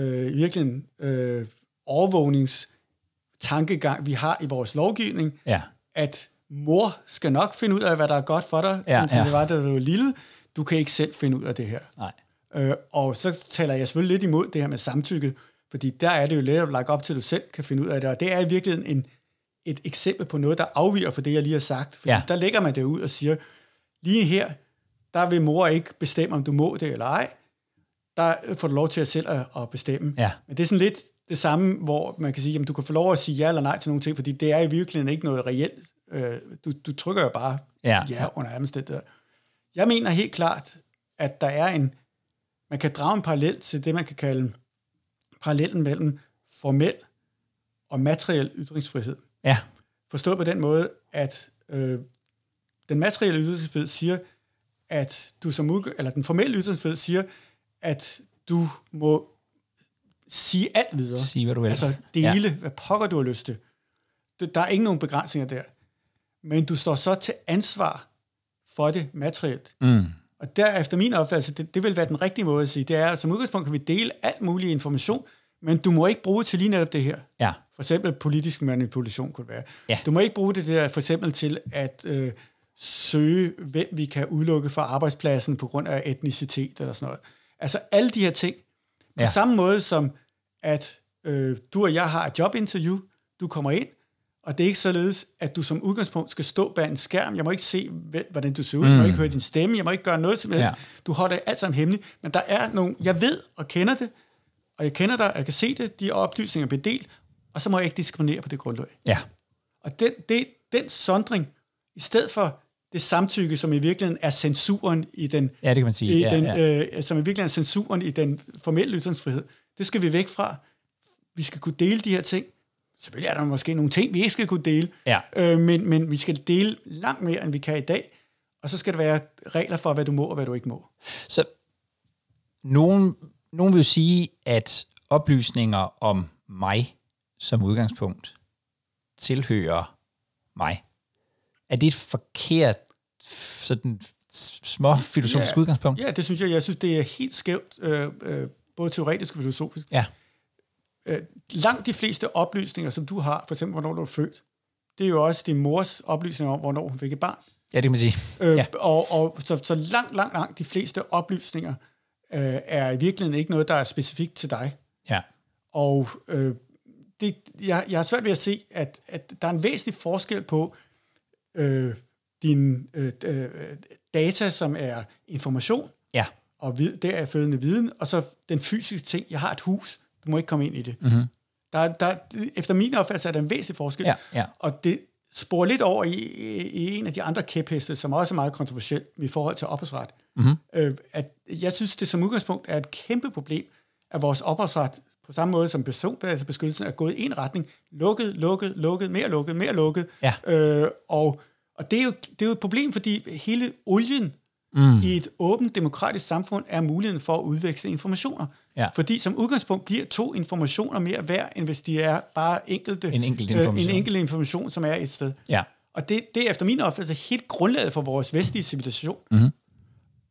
øh, virkelig øh, overvågningstankegang, vi har i vores lovgivning, ja, at mor skal nok finde ud af, hvad der er godt for dig, Ja, sådan, ja. det var, da du var lille. Du kan ikke selv finde ud af det her. nej, Øh, og så taler jeg selvfølgelig lidt imod det her med samtykke, fordi der er det jo let at lagt op til, at du selv kan finde ud af det, og det er i virkeligheden en, et eksempel på noget, der afviger fra det, jeg lige har sagt. Fordi Ja. der lægger man det ud og siger, lige her, der vil mor ikke bestemme, om du må det eller ej. Der får du lov til at selv at, at bestemme. Ja. Men det er sådan lidt det samme, hvor man kan sige, at du kan få lov at sige ja eller nej til nogle ting, fordi det er i virkeligheden ikke noget reelt Øh, du, du trykker jo bare Ja. ja under alle omstændigheder. Jeg mener helt klart, at der er en, man kan drage en parallel til det, man kan kalde parallellen mellem formel og materiel ytringsfrihed. Ja, Forstået på den måde, at øh, den materielle ytringsfrihed siger, at du som udg- eller den formelle ytringsfrihed siger, at du må sige alt videre. Sig, hvad du vil. Altså dele, ja. hvad pokker du har lyst til. Der er ikke nogen begrænsninger der. Men du står så til ansvar for det materielt. Mm. Og der efter min opfattelse, det, det vil være den rigtige måde at sige, det er, at som udgangspunkt kan vi dele alt mulig information, men du må ikke bruge til lige netop det her. Ja, For eksempel politisk manipulation kunne det være. Ja. Du må ikke bruge det der for eksempel til at øh, søge, hvem vi kan udelukke fra arbejdspladsen på grund af etnicitet eller sådan noget. Altså alle de her ting. På ja. samme måde som, at øh, du og jeg har et jobinterview, du kommer ind, og det er ikke således, at du som udgangspunkt skal stå bag en skærm. Jeg må ikke se, hvordan du ser ud. Mm. Jeg må ikke høre din stemme. Jeg må ikke gøre noget som. Ja. Du holder det alt sammen hemmeligt. Men der er nogle, jeg ved og kender det, og jeg kender dig, og jeg kan se det, de oplysninger bliver delt, og så må jeg ikke diskriminere på det grundlag. ja, Og den, det, den sondring, i stedet for det samtykke, som i virkeligheden er censuren i den, ja, det kan man sige. i Ja, den ja. Øh, som i virkeligheden er censuren i den formelle ytringsfrihed, det skal vi væk fra. Vi skal kunne dele de her ting. Selvfølgelig er der måske nogle ting, vi ikke skal kunne dele, Ja. øh, men, men vi skal dele langt mere, end vi kan i dag. Og så skal der være regler for, hvad du må og hvad du ikke må. Så nogen, nogen vil jo sige, at oplysninger om mig som udgangspunkt tilhører mig. Er det et forkert sådan små filosofisk Ja. udgangspunkt? Ja, det synes jeg. Jeg synes, det er helt skævt, øh, øh, både teoretisk og filosofisk. Ja. Øh, langt de fleste oplysninger, som du har, for eksempel hvornår du er født, det er jo også din mors oplysninger om, hvornår hun fik et barn. Ja, det kan man sige. Øh, Ja. og, og så, så langt, langt, langt de fleste oplysninger øh, er i virkeligheden ikke noget, der er specifikt til dig. Ja. Og øh, det, jeg, jeg har svært ved at se, at, at der er en væsentlig forskel på øh, din øh, øh, data, som er information, Ja. og vid, der er fødende viden, og så den fysiske ting, jeg har et hus, du må ikke komme ind i det. Mm-hmm. Der, der, efter min opfattelse er der en væsentlig forskel, Ja, ja. og det sporer lidt over i, i, en af de andre kæpheste, som også er meget kontroversielt i forhold til ophavsret. Mm-hmm. Øh, at jeg synes, det som udgangspunkt er et kæmpe problem, at vores ophavsret, på samme måde som persondatabeskyttelsen, er gået i en retning. Lukket, lukket, lukket, mere lukket, mere lukket. Ja. Øh, og og det, er jo, det er jo et problem, fordi hele olien Mm. i et åbent demokratisk samfund er muligheden for at udveksle informationer. Ja. Fordi som udgangspunkt bliver to informationer mere værd, end hvis de er bare enkelte, En enkelt øh, information. en enkelt information, som er et sted. Ja. Og det, det er efter min opfattelse helt grundlaget for vores vestlige civilisation. Mhm.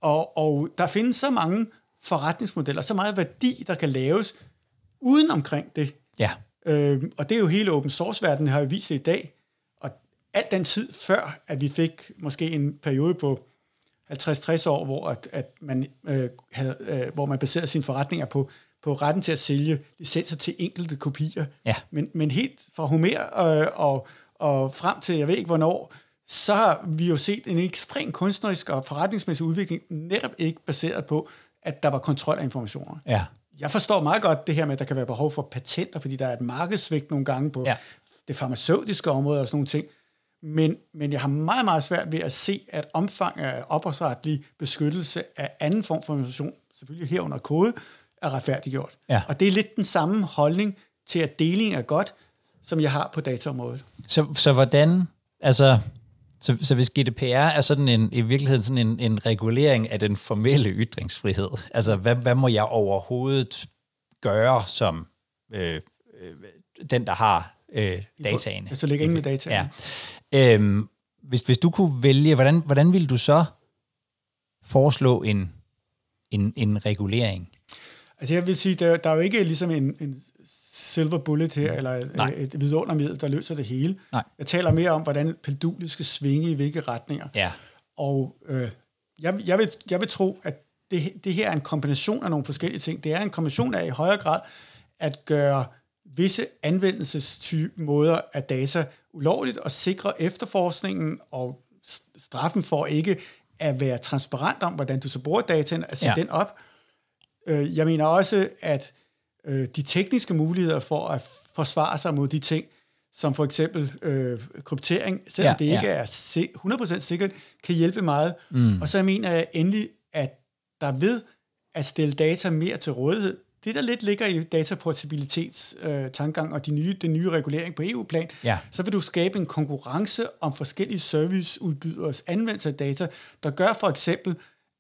Og, og der findes så mange forretningsmodeller, så meget værdi, der kan laves uden omkring det. Ja. Øh, og det er jo hele open source-verdenen, har jo vist det i dag. Og alt den tid før, at vi fik måske en periode på 50-60 år, hvor, at, at man, øh, havde, øh, hvor man baserede sine forretninger på, på retten til at sælge licenser til enkelte kopier. Ja. Men, men helt fra Homer øh, og, og frem til, jeg ved ikke hvornår, så har vi jo set en ekstrem kunstnerisk og forretningsmæssig udvikling, netop ikke baseret på, at der var kontrol af informationer. Ja. Jeg forstår meget godt det her med, at der kan være behov for patenter, fordi der er et markedssvigt nogle gange på ja. det farmaceutiske område og sådan nogle ting. Men, men jeg har meget, meget svært ved at se, at omfang af ophavsretlig beskyttelse af anden form for information, selvfølgelig herunder kode, er retfærdiggjort. Ja. Og det er lidt den samme holdning til, at deling er godt, som jeg har på dataområdet. Så, så hvordan, altså, så, så hvis GDPR er sådan en, i virkeligheden sådan en, en regulering af den formelle ytringsfrihed, altså hvad, hvad må jeg overhovedet gøre som øh, øh, den, der har øh, dataene? Så ligger ingen med data. Ja. Øhm, hvis, hvis du kunne vælge, hvordan, hvordan ville du så foreslå en, en, en regulering? Altså jeg vil sige, der, der er jo ikke ligesom en, en silver bullet her, eller Nej. et, et vidundermiddel, der løser det hele. Nej. Jeg taler mere om, hvordan pendulet skal svinge i hvilke retninger. Ja. Og øh, jeg, jeg, vil, jeg vil tro, at det, det her er en kombination af nogle forskellige ting. Det er en kombination af i højere grad at gøre visse anvendelsestype måder af data ulovligt og sikre efterforskningen og straffen for ikke at være transparent om, hvordan du så bruger dataen, at sætte Ja. den op. Øh, jeg mener også, at øh, de tekniske muligheder for at forsvare sig mod de ting, som for eksempel øh, kryptering, selvom Ja, det ikke ja. er si- 100% sikkert, kan hjælpe meget. Mm. Og så mener jeg endelig, at der ved at stille data mere til rådighed, det der lidt ligger i dataportabilitets øh, og de nye, den nye regulering på EU-plan, Ja. så vil du skabe en konkurrence om forskellige serviceudbyderes anvendelse af data, der gør for eksempel,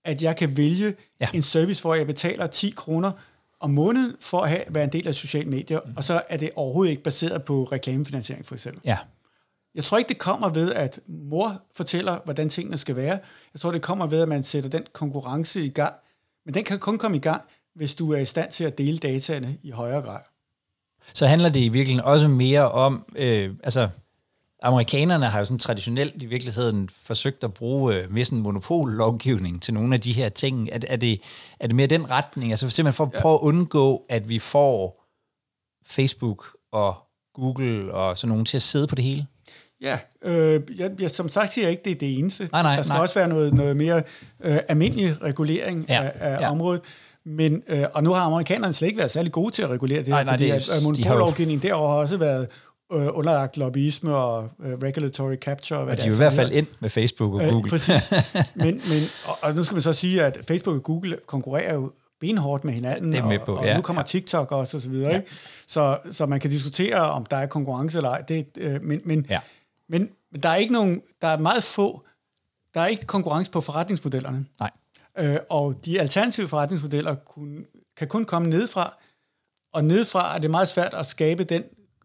at jeg kan vælge ja. en service, hvor jeg betaler 10 kroner om måneden for at have, være en del af sociale medier, mm. og så er det overhovedet ikke baseret på reklamefinansiering for eksempel. Ja. Jeg tror ikke, det kommer ved, at mor fortæller, hvordan tingene skal være. Jeg tror, det kommer ved, at man sætter den konkurrence i gang. Men den kan kun komme i gang, hvis du er i stand til at dele dataene i højere grad. så handler det i virkeligheden også mere om, øh, altså amerikanerne har jo sådan traditionelt i virkeligheden forsøgt at bruge øh, mere sådan monopollovgivning til nogle af de her ting. Er, er, det, er det mere den retning? Altså simpelthen for at ja. prøve at undgå, at vi får Facebook og Google og sådan nogle til at sidde på det hele? Ja, øh, jeg, jeg, som sagt siger jeg ikke, det er det eneste. Nej, nej, der skal nej. også være noget, noget mere øh, almindelig regulering Ja, af, af ja. området. Men, øh, og nu har amerikanerne slet ikke været særlig gode til at regulere det Nej, nej, fordi det at, at de har derovre har også været øh, underlagt lobbyisme og øh, regulatory capture. og Hvad Og de det er jo i hvert fald ind med Facebook og Øh, Google. Præcis. Men, men, og, og nu skal man så sige, at Facebook og Google konkurrerer jo benhårdt med hinanden, Det er med og, på, og ja, nu kommer ja. TikTok også, og så videre. Ikke? Så, så man kan diskutere, om der er konkurrence eller ej. Det, øh, men, men, Ja. men, men der er ikke nogen, der er meget få, der er ikke konkurrence på forretningsmodellerne. Nej. Øh, og de alternative forretningsmodeller kun, kan kun komme nedefra, og nedefra er det meget svært at skabe den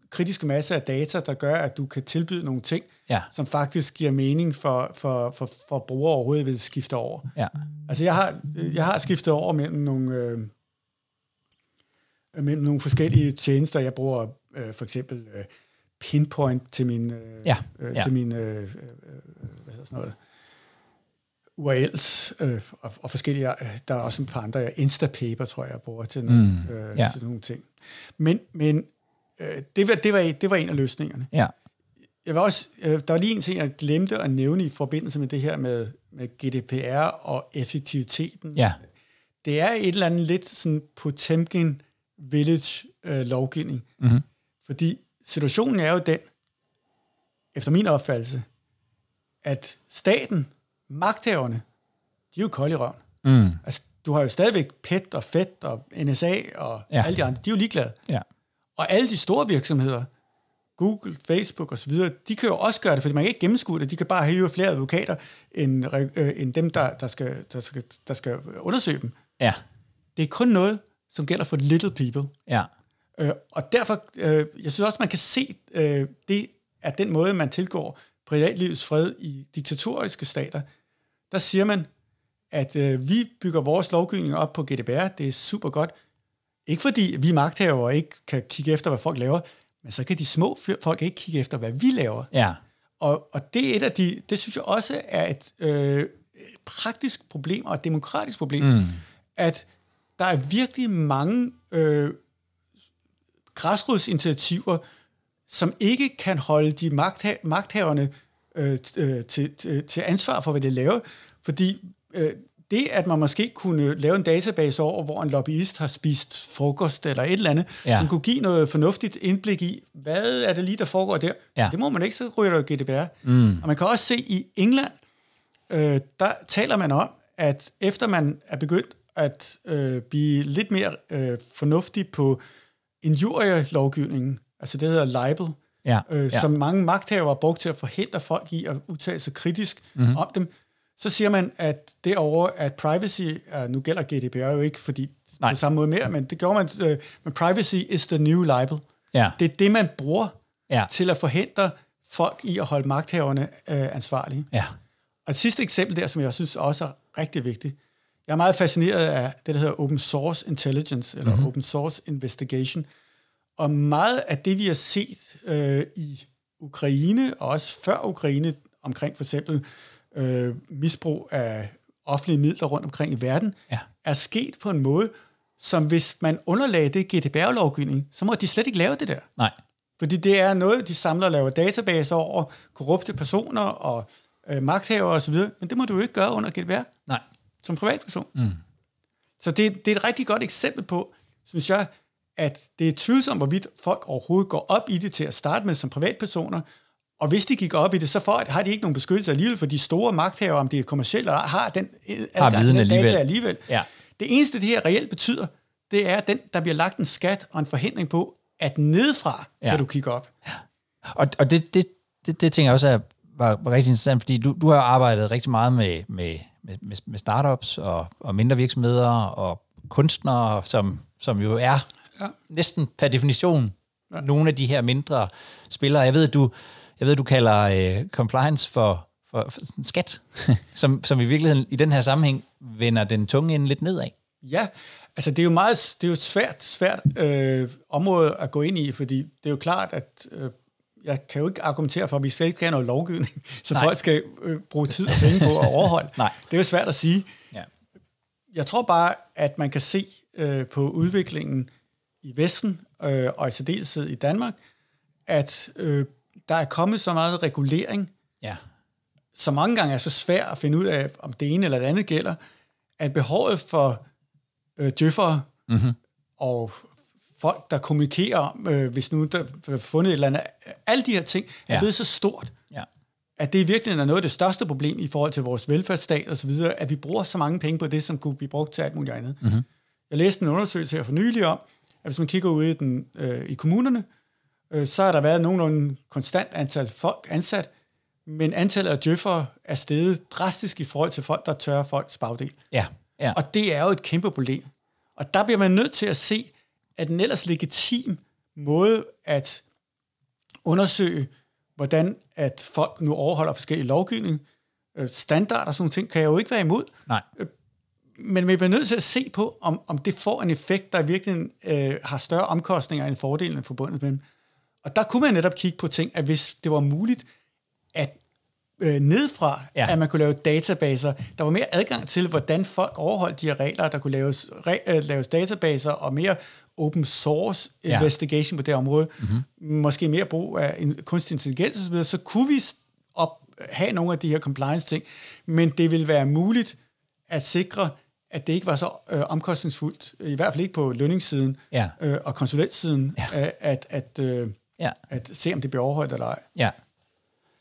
kritiske masse af data, der gør, at du kan tilbyde nogle ting, Ja. som faktisk giver mening for, for, for, for brugere overhovedet ved at skifte over. Ja. Altså jeg har, jeg har skiftet over mellem nogle, øh, mellem nogle forskellige tjenester. Jeg bruger øh, for eksempel øh, Pinpoint til min, øh, Ja, øh, ja. til min øh, øh, øh, hvad hedder sådan noget, URLs øh, og, og forskellige, øh, der er også et par andre, Instapaper tror jeg, jeg bruger til nogle, Mm, øh, ja. til nogle ting. Men, men øh, det, var, det, var, det var en af løsningerne. Ja. Jeg vil også, øh, der var lige en ting, jeg glemte at nævne i forbindelse med det her med, med GDPR og effektiviteten. Ja. Det er et eller andet lidt sådan Potemkin Village øh, lovgivning. Mm-hmm. Fordi situationen er jo den, efter min opfattelse, at staten, magthaverne, de er jo kolde i røven. Mm. Altså, du har jo stadigvæk PET og FED og NSA og Ja. alle de andre, de er jo ligeglade. Ja. Og alle de store virksomheder, Google, Facebook osv., de kan jo også gøre det, fordi man kan ikke gennemskue det. De kan bare hyre flere advokater, end, øh, end dem, der, der, skal, der, skal, der skal undersøge dem. Ja. Det er kun noget, som gælder for little people. Ja. Øh, og derfor, øh, jeg synes også, man kan se, øh, det er den måde, man tilgår privatlivets fred i diktatoriske stater. Der siger man, at øh, vi bygger vores lovgivning op på GDPR, det er super godt. Ikke fordi vi magthavere ikke kan kigge efter, hvad folk laver, men så kan de små folk ikke kigge efter, hvad vi laver. Ja. Og, og det er et af de, det synes jeg også er et øh, praktisk problem og et demokratisk problem, mm. at der er virkelig mange øh, græsrodsinitiativer, som ikke kan holde de magtha- magthaverne øh, øh, til, til, til ansvar for, hvad de laver, fordi øh, det, at man måske kunne lave en database over, hvor en lobbyist har spist frokost eller et eller andet, ja. som kunne give noget fornuftigt indblik i, hvad er det lige, der foregår der, Ja. det må man ikke, så ryger der jo GDPR. Mm. Og man kan også se i England, øh, der taler man om, at efter man er begyndt at øh, blive lidt mere øh, fornuftig på injurielovgivningen, altså det hedder libel, Ja. øh, ja. som mange magthavere har brugt til at forhindre folk i at udtale sig kritisk mm-hmm. om dem, så siger man, at derovre, at privacy, nu gælder GDPR jo ikke, fordi Nej. på samme måde mere, men det gjorde man, øh, men privacy is the new libel. Ja. Det er det, man bruger Ja. til at forhindre folk i at holde magthaverne øh, ansvarlige. Ja. Og et sidste eksempel der, som jeg synes også er rigtig vigtigt. Jeg er meget fascineret af det, der hedder open source intelligence, eller mm-hmm. open source investigation. Og meget af det, vi har set øh, i Ukraine, og også før Ukraine, omkring for eksempel øh, misbrug af offentlige midler rundt omkring i verden, Ja. er sket på en måde, som hvis man underlagde det GDPR-lovgivning, så må de slet ikke lave det der. Nej. Fordi det er noget, de samler og laver databaser over korrupte personer og øh, magthavere osv., men det må du jo ikke gøre under GDPR Nej. som privatperson. Mm. Så det, det er et rigtig godt eksempel på, synes jeg, at det er tvivlsomt, hvorvidt folk overhovedet går op i det til at starte med som privatpersoner, og hvis de gik op i det, så for, har de ikke nogen beskyttelse alligevel, for de store magthaver, om det er kommercielle, har den, har altså den alligevel. data alligevel. Ja. Det eneste, det her reelt betyder, det er, at den, der bliver lagt en skat og en forhindring på, at nedefra ja. kan du kigge op. Og, og det, det, det, det tænker jeg også er, var, var rigtig interessant, fordi du, du har arbejdet rigtig meget med, med, med, med startups og, og mindre virksomheder og kunstnere, som, som jo er ja. næsten per definition ja. nogle af de her mindre spillere. Jeg ved, at du, jeg ved, at du kalder øh, compliance for, for, for skat, som, som i virkeligheden i den her sammenhæng vender den tunge ind lidt nedad. Ja, altså det er jo meget, det er jo et svært, svært øh, område at gå ind i, fordi det er jo klart, at øh, jeg kan jo ikke argumentere for, at vi slet ikke have noget lovgivning, så Nej. folk skal øh, bruge tid og penge på at overholde. Nej. Det er jo svært at sige. Ja. Jeg tror bare, at man kan se øh, på udviklingen i Vesten, øh, og i særdeleshed i Danmark, at øh, der er kommet så meget regulering, ja. så mange gange er så svært at finde ud af, om det ene eller det andet gælder, at behovet for øh, djøffere mm-hmm. og folk, der kommunikerer, øh, hvis nu der er fundet et eller andet, alle de her ting er Ja. blevet så stort, Ja. at det i virkeligheden er noget af det største problem i forhold til vores velfærdsstat og så videre, at vi bruger så mange penge på det, som kunne blive brugt til alt muligt andet. Mm-hmm. Jeg læste en undersøgelse her for nylig om, at hvis man kigger ud i, den, øh, i kommunerne, øh, så har der været nogenlunde konstant antal folk ansat, men antallet af djøffere er steget drastisk i forhold til folk, der tørrer folks bagdel. Ja. ja. Og det er jo et kæmpe problem. Og der bliver man nødt til at se, at en ellers legitim måde at undersøge, hvordan at folk nu overholder forskellige lovgivning, øh, standarder og sådan nogle ting, kan jeg jo ikke være imod. Nej. Men vi bliver nødt til at se på, om, om det får en effekt, der i virkeligheden øh, har større omkostninger end fordelene forbundet med dem. Og der kunne man netop kigge på ting, at hvis det var muligt, at øh, nedefra, Ja. at man kunne lave databaser, der var mere adgang til, hvordan folk overholdt de her regler, der kunne laves, re, øh, laves databaser og mere open source Ja. investigation på det område, mm-hmm. måske mere brug af en, kunstig intelligens osv., så kunne vi op, have nogle af de her compliance ting, men det vil være muligt at sikre, at det ikke var så øh, omkostningsfuldt, i hvert fald ikke på lønningssiden Ja. øh, og konsulentsiden, ja. at, at, øh, Ja. at se, om det bliver overholdt eller ej. Ja.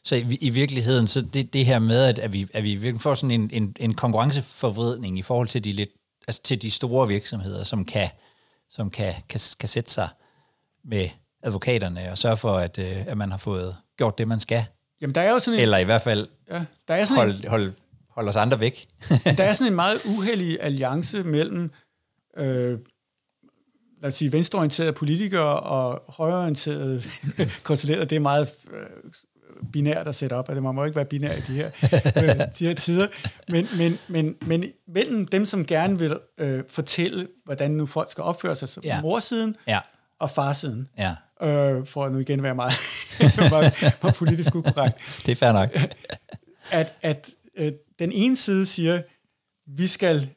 Så i, i virkeligheden, så det, det her med, at, at, vi, at vi virkelig får sådan en, en, en konkurrenceforvridning i forhold til de, lidt, altså til de store virksomheder, som kan, som kan, kan, kan sætte sig med advokaterne og sørge for, at, øh, at man har fået gjort det, man skal. Jamen, der er jo sådan en, Eller i hvert fald ja, der er sådan en, holde hold, hold os andre væk. der er sådan en meget uheldig alliance mellem øh, lad os sige, venstreorienterede politikere og højreorienterede konsulenter. Det er meget øh, binært at sætte op, og det man må ikke være binær i de her, øh, de her tider. Men, men, men, men mellem dem, som gerne vil øh, fortælle, hvordan nu folk skal opføre sig på Ja. morsiden ja, og farsiden, ja. øh, for at nu igen være meget, meget, meget politisk ukorrekt, Det er fair nok. at, at øh, den ene side siger, vi skal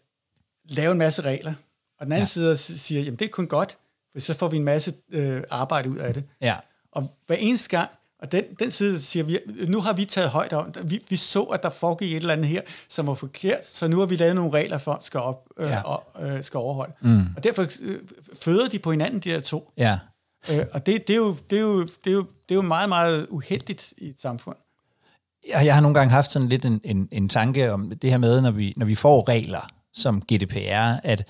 lave en masse regler, og den anden Ja. side siger, jamen det er kun godt, for så får vi en masse øh, arbejde ud af det. Ja, Og hver eneste gang, og den, den side siger, vi, nu har vi taget højt om, vi, vi så, at der foregik et eller andet her, som var forkert, så nu har vi lavet nogle regler for, at skal, op, øh, Ja. og, øh, skal overholde. Mm. Og derfor øh, føder de på hinanden, de her to. ja. Øh, og det, det, er jo, det, er jo, det, er jo, det er jo meget, meget uheldigt i et samfund. Jeg, jeg har nogle gange haft sådan lidt en, en, en tanke om det her med, når vi, når vi får regler som GDPR, at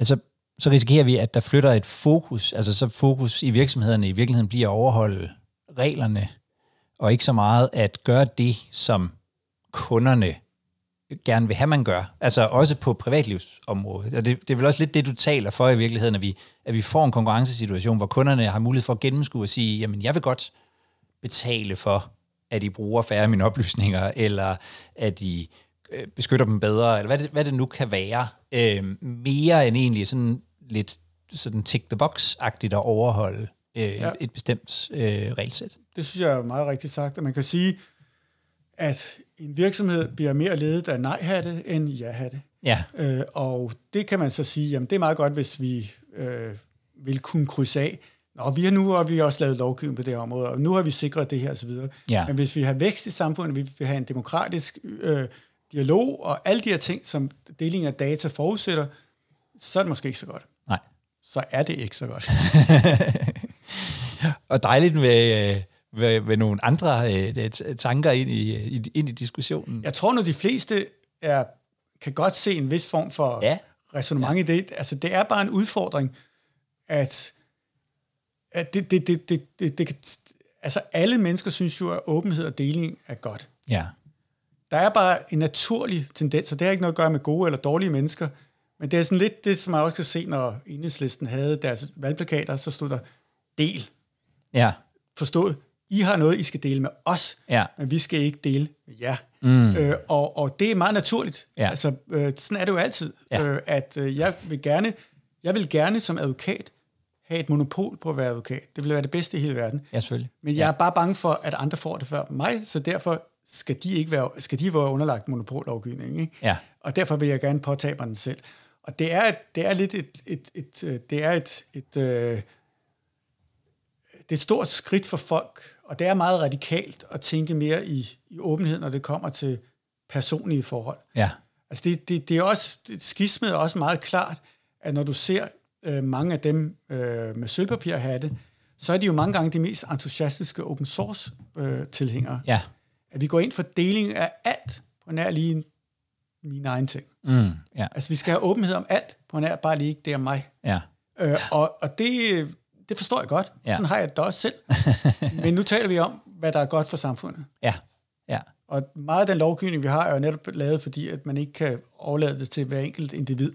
altså, så risikerer vi, at der flytter et fokus, altså så fokus i virksomhederne i virkeligheden bliver at overholde reglerne, og ikke så meget at gøre det, som kunderne gerne vil have, man gør. Altså også på privatlivsområdet. Og det, det er vel også lidt det, du taler for i virkeligheden, at vi, at vi får en konkurrencesituation, hvor kunderne har mulighed for at gennemskue og sige, jamen jeg vil godt betale for, at I bruger færre af mine oplysninger, eller at I øh, beskytter dem bedre, eller hvad det, hvad det nu kan være, øh, mere end egentlig sådan lidt sådan tick the box-agtigt at overholde øh. Ja. et bestemt øh, regelsæt. Det synes jeg er meget rigtigt sagt, at man kan sige, at en virksomhed bliver mere ledet af nej-hatte end ja-hatte. Ja, Øh, og det kan man så sige, jamen det er meget godt, hvis vi øh, vil kunne krydse af. Nå, vi har nu har vi også lavet lovgivning på det her område, og nu har vi sikret det her osv. Ja. Men hvis vi har vækst i samfundet, vi vil have en demokratisk øh, dialog og alle de her ting, som deling af data forudsætter, så er det måske ikke så godt. nej. så er det ikke så godt. og dejligt med, øh, med, med nogle andre øh, tanker ind i, ind i diskussionen. Jeg tror nu, de fleste er, kan godt se en vis form for ja. resonemang ja. i det. Altså, det er bare en udfordring, at, at det, det, det, det, det, det, altså alle mennesker synes jo, at åbenhed og deling er godt. Ja. Der er bare en naturlig tendens, og det har ikke noget at gøre med gode eller dårlige mennesker, men det er sådan lidt det, som man også kan se, når enhedslisten havde deres valgplakater, så stod der del. Ja. Forstået? I har noget, I skal dele med os, ja. men vi skal ikke dele med jer. Mm. Øh, og, og det er meget naturligt. Ja. Altså, øh, sådan er det jo altid. Ja. Øh, at øh, jeg vil gerne, jeg vil gerne som advokat have et monopol på at være advokat. Det vil være det bedste i hele verden. Ja, selvfølgelig. Men jeg ja. er bare bange for, at andre får det før mig, så derfor skal de ikke være, skal de være underlagt monopollovgivning. Ikke? Ja. Og derfor vil jeg gerne påtage mig den selv. Og det er, det er lidt et, et, et, et det er et, et, et, det er et stort skridt for folk, og det er meget radikalt at tænke mere i, i åbenhed, når det kommer til personlige forhold. Ja. Altså det, det, det er også, skismet er også meget klart, at når du ser øh, mange af dem øh, med sølvpapirhatte, så er de jo mange gange de mest entusiastiske open source øh, tilhængere. Ja. At vi går ind for deling af alt på nær lige mine egne ting. Mm, ja. Altså vi skal have åbenhed om alt på nær bare lige ikke det er mig. Ja. Øh, og, og det, det forstår jeg godt. Ja. Sådan har jeg det også selv. Men nu taler vi om, hvad der er godt for samfundet. Ja. ja. Og meget af den lovgivning, vi har, er jo netop lavet, fordi at man ikke kan overlade det til hver enkelt individ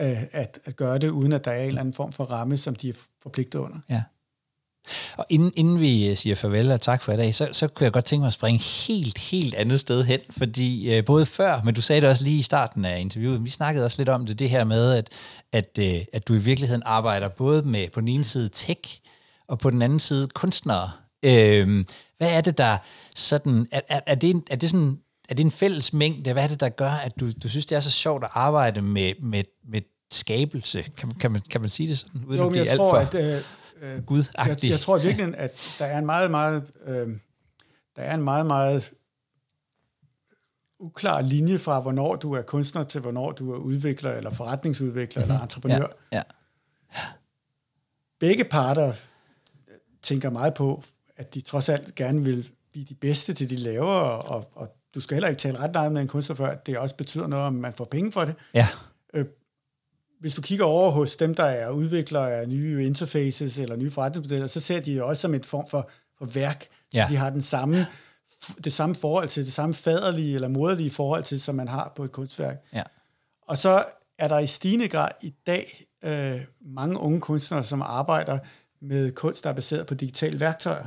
øh, at, at gøre det, uden at der er en eller anden form for ramme, som de er forpligtet under. Ja. Og inden, inden vi øh, siger farvel og tak for i dag, så, så kunne jeg godt tænke mig at springe helt, helt andet sted hen, fordi øh, både før, men du sagde det også lige i starten af interviewet, vi snakkede også lidt om det, det her med, at, at, øh, at du i virkeligheden arbejder både med på den ene side tech, og på den anden side kunstnere. Øh, hvad er det, der sådan, er, er, er, det, er det sådan, er det en fælles mængde? Hvad er det, der gør, at du, du synes, det er så sjovt at arbejde med, med, med skabelse? Kan, kan, man, kan man sige det sådan? Uden jo, at blive jeg alt tror, for... at... Øh, øh, gudagtig. Jeg, jeg tror virkelig, at der er en meget, meget, øh, der er en meget, meget uklar linje fra, hvornår du er kunstner, til hvornår du er udvikler, eller forretningsudvikler, mm-hmm. eller entreprenør. Ja. Ja. Begge parter tænker meget på, at de trods alt gerne vil blive de bedste til de laver, og, og du skal heller ikke tale ret meget med en kunstner, før at det også betyder noget, om man får penge for det. Ja. Øh, hvis du kigger over hos dem, der er udviklere af nye interfaces eller nye forretningsmodeller, så ser de jo også som et form for, for værk. Ja. De har den samme, det samme forhold til, det samme faderlige eller moderlige forhold til, som man har på et kunstværk. Ja. Og så er der i stigende grad i dag øh, mange unge kunstnere, som arbejder med kunst, der er baseret på digitale værktøjer.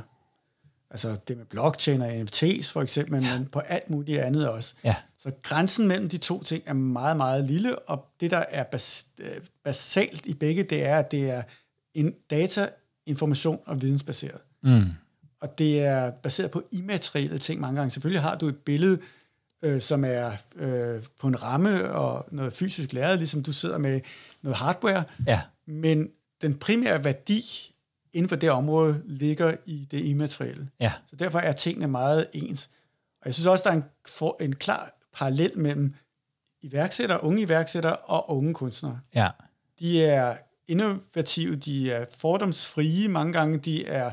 Altså det med blockchain og NFT's for eksempel, ja. men på alt muligt andet også. Ja. Så grænsen mellem de to ting er meget, meget lille, og det, der er bas- basalt i begge, det er, at det er en data, information og vidensbaseret. Mm. Og det er baseret på immaterielle ting mange gange. Selvfølgelig har du et billede, øh, som er øh, på en ramme og noget fysisk læret, ligesom du sidder med noget hardware. Ja. Men den primære værdi inden for det område ligger i det immaterielle. Ja. Så derfor er tingene meget ens. Og jeg synes også, der er en, for, en klar parallel mellem iværksættere, unge iværksættere og unge kunstnere. Ja. De er innovative, de er fordomsfrie mange gange, de er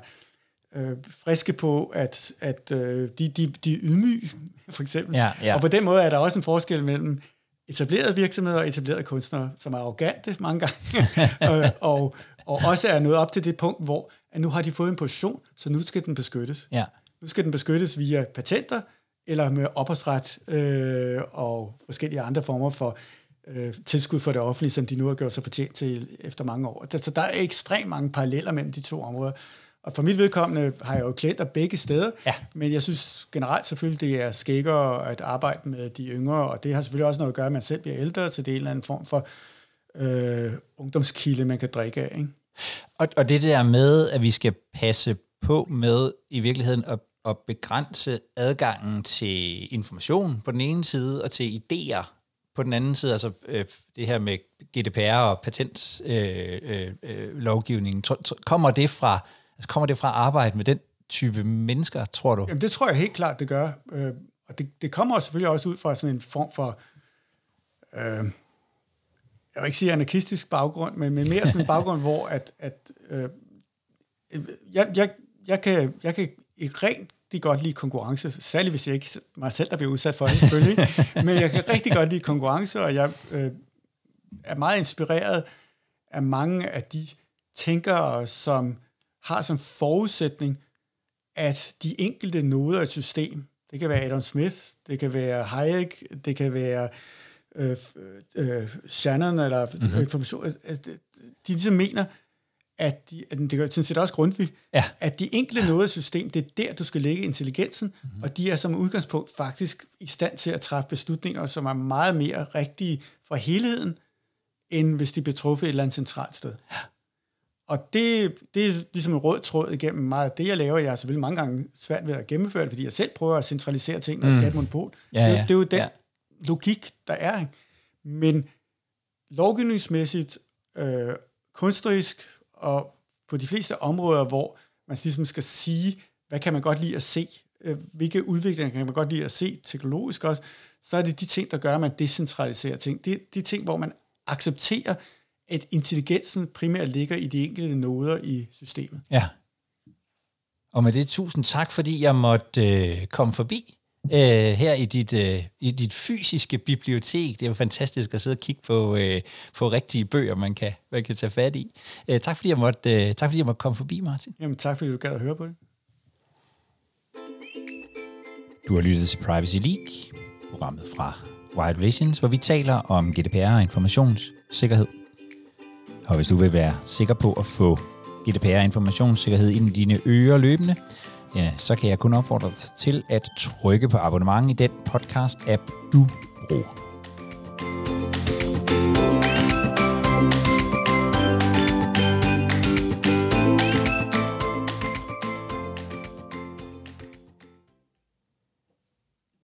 øh, friske på, at, at øh, de, de, de er ydmyge, for eksempel. Ja, ja. Og på den måde er der også en forskel mellem etablerede virksomheder og etablerede kunstnere, som er arrogante mange gange, og, og, og også er nået op til det punkt, hvor at nu har de fået en position, så nu skal den beskyttes. Ja. Nu skal den beskyttes via patenter, eller med ophavsret øh, og forskellige andre former for øh, tilskud for det offentlige, som de nu har gjort sig fortjent til efter mange år. Så der er ekstremt mange paralleller mellem de to områder. Og for mit vedkommende har jeg jo klienter begge steder, ja. men jeg synes generelt selvfølgelig, det er skækkere at arbejde med de yngre, og det har selvfølgelig også noget at gøre, at man selv bliver ældre, til det er en eller anden form for øh, ungdomskilde, man kan drikke af. Ikke? Og, og det der med, at vi skal passe på med i virkeligheden at, at begrænse adgangen til information på den ene side, og til idéer på den anden side, altså øh, det her med GDPR og patentlovgivningen, øh, øh, kommer det fra altså, kommer det fra arbejde med den type mennesker, tror du? Jamen det tror jeg helt klart, det gør. Øh, og det, det kommer selvfølgelig også ud fra sådan en form for øh, jeg vil ikke sige anarkistisk baggrund, men, men mere sådan en baggrund, hvor at, at øh, jeg, jeg, jeg, kan, jeg kan ikke rigtig godt lide konkurrence, særligt hvis jeg ikke mig selv, der bliver udsat for det selvfølgelig, men jeg kan rigtig godt lide konkurrence, og jeg øh, er meget inspireret af mange af de tænkere, som har som forudsætning, at de enkelte noder af et system, det kan være Adam Smith, det kan være Hayek, det kan være øh, øh, Shannon, eller mm-hmm. information, at de ligesom mener, at, de, at det gør sådan set også Grundtvig, ja. at de enkelte af system, det er der, du skal lægge intelligensen, mm-hmm. og de er som udgangspunkt faktisk i stand til at træffe beslutninger, som er meget mere rigtige for helheden, end hvis de bliver truffet et eller andet centralt sted. Ja. Og det, det er ligesom en rød tråd igennem meget af det, jeg laver. Jeg har selvfølgelig mange gange svært ved at gennemføre det, fordi jeg selv prøver at centralisere ting og mm. skabe monopol. Ja, det, ja. det er jo den ja logik, der er. Men lovgivningsmæssigt, øh, kunstnerisk og på de fleste områder, hvor man ligesom skal sige, hvad kan man godt lide at se, øh, hvilke udviklinger kan man godt lide at se teknologisk også, så er det de ting, der gør, at man decentraliserer ting. Det er de ting, hvor man accepterer, at intelligensen primært ligger i de enkelte noder i systemet. Ja. Og med det tusind tak, fordi jeg måtte øh, komme forbi øh, her i dit, øh, i dit fysiske bibliotek. Det er jo fantastisk at sidde og kigge på, øh, på rigtige bøger, man kan, man kan tage fat i. Øh, tak, fordi jeg måtte, øh, tak fordi jeg måtte komme forbi, Martin. Jamen tak, fordi du gad at høre på det. Du har lyttet til Privacy League, programmet fra Wild Visions, hvor vi taler om GDPR og informationssikkerhed. Og hvis du vil være sikker på at få GDPR informationssikkerhed ind i dine ører løbende, ja, så kan jeg kun opfordre dig til at trykke på abonnement i den podcast-app, du bruger.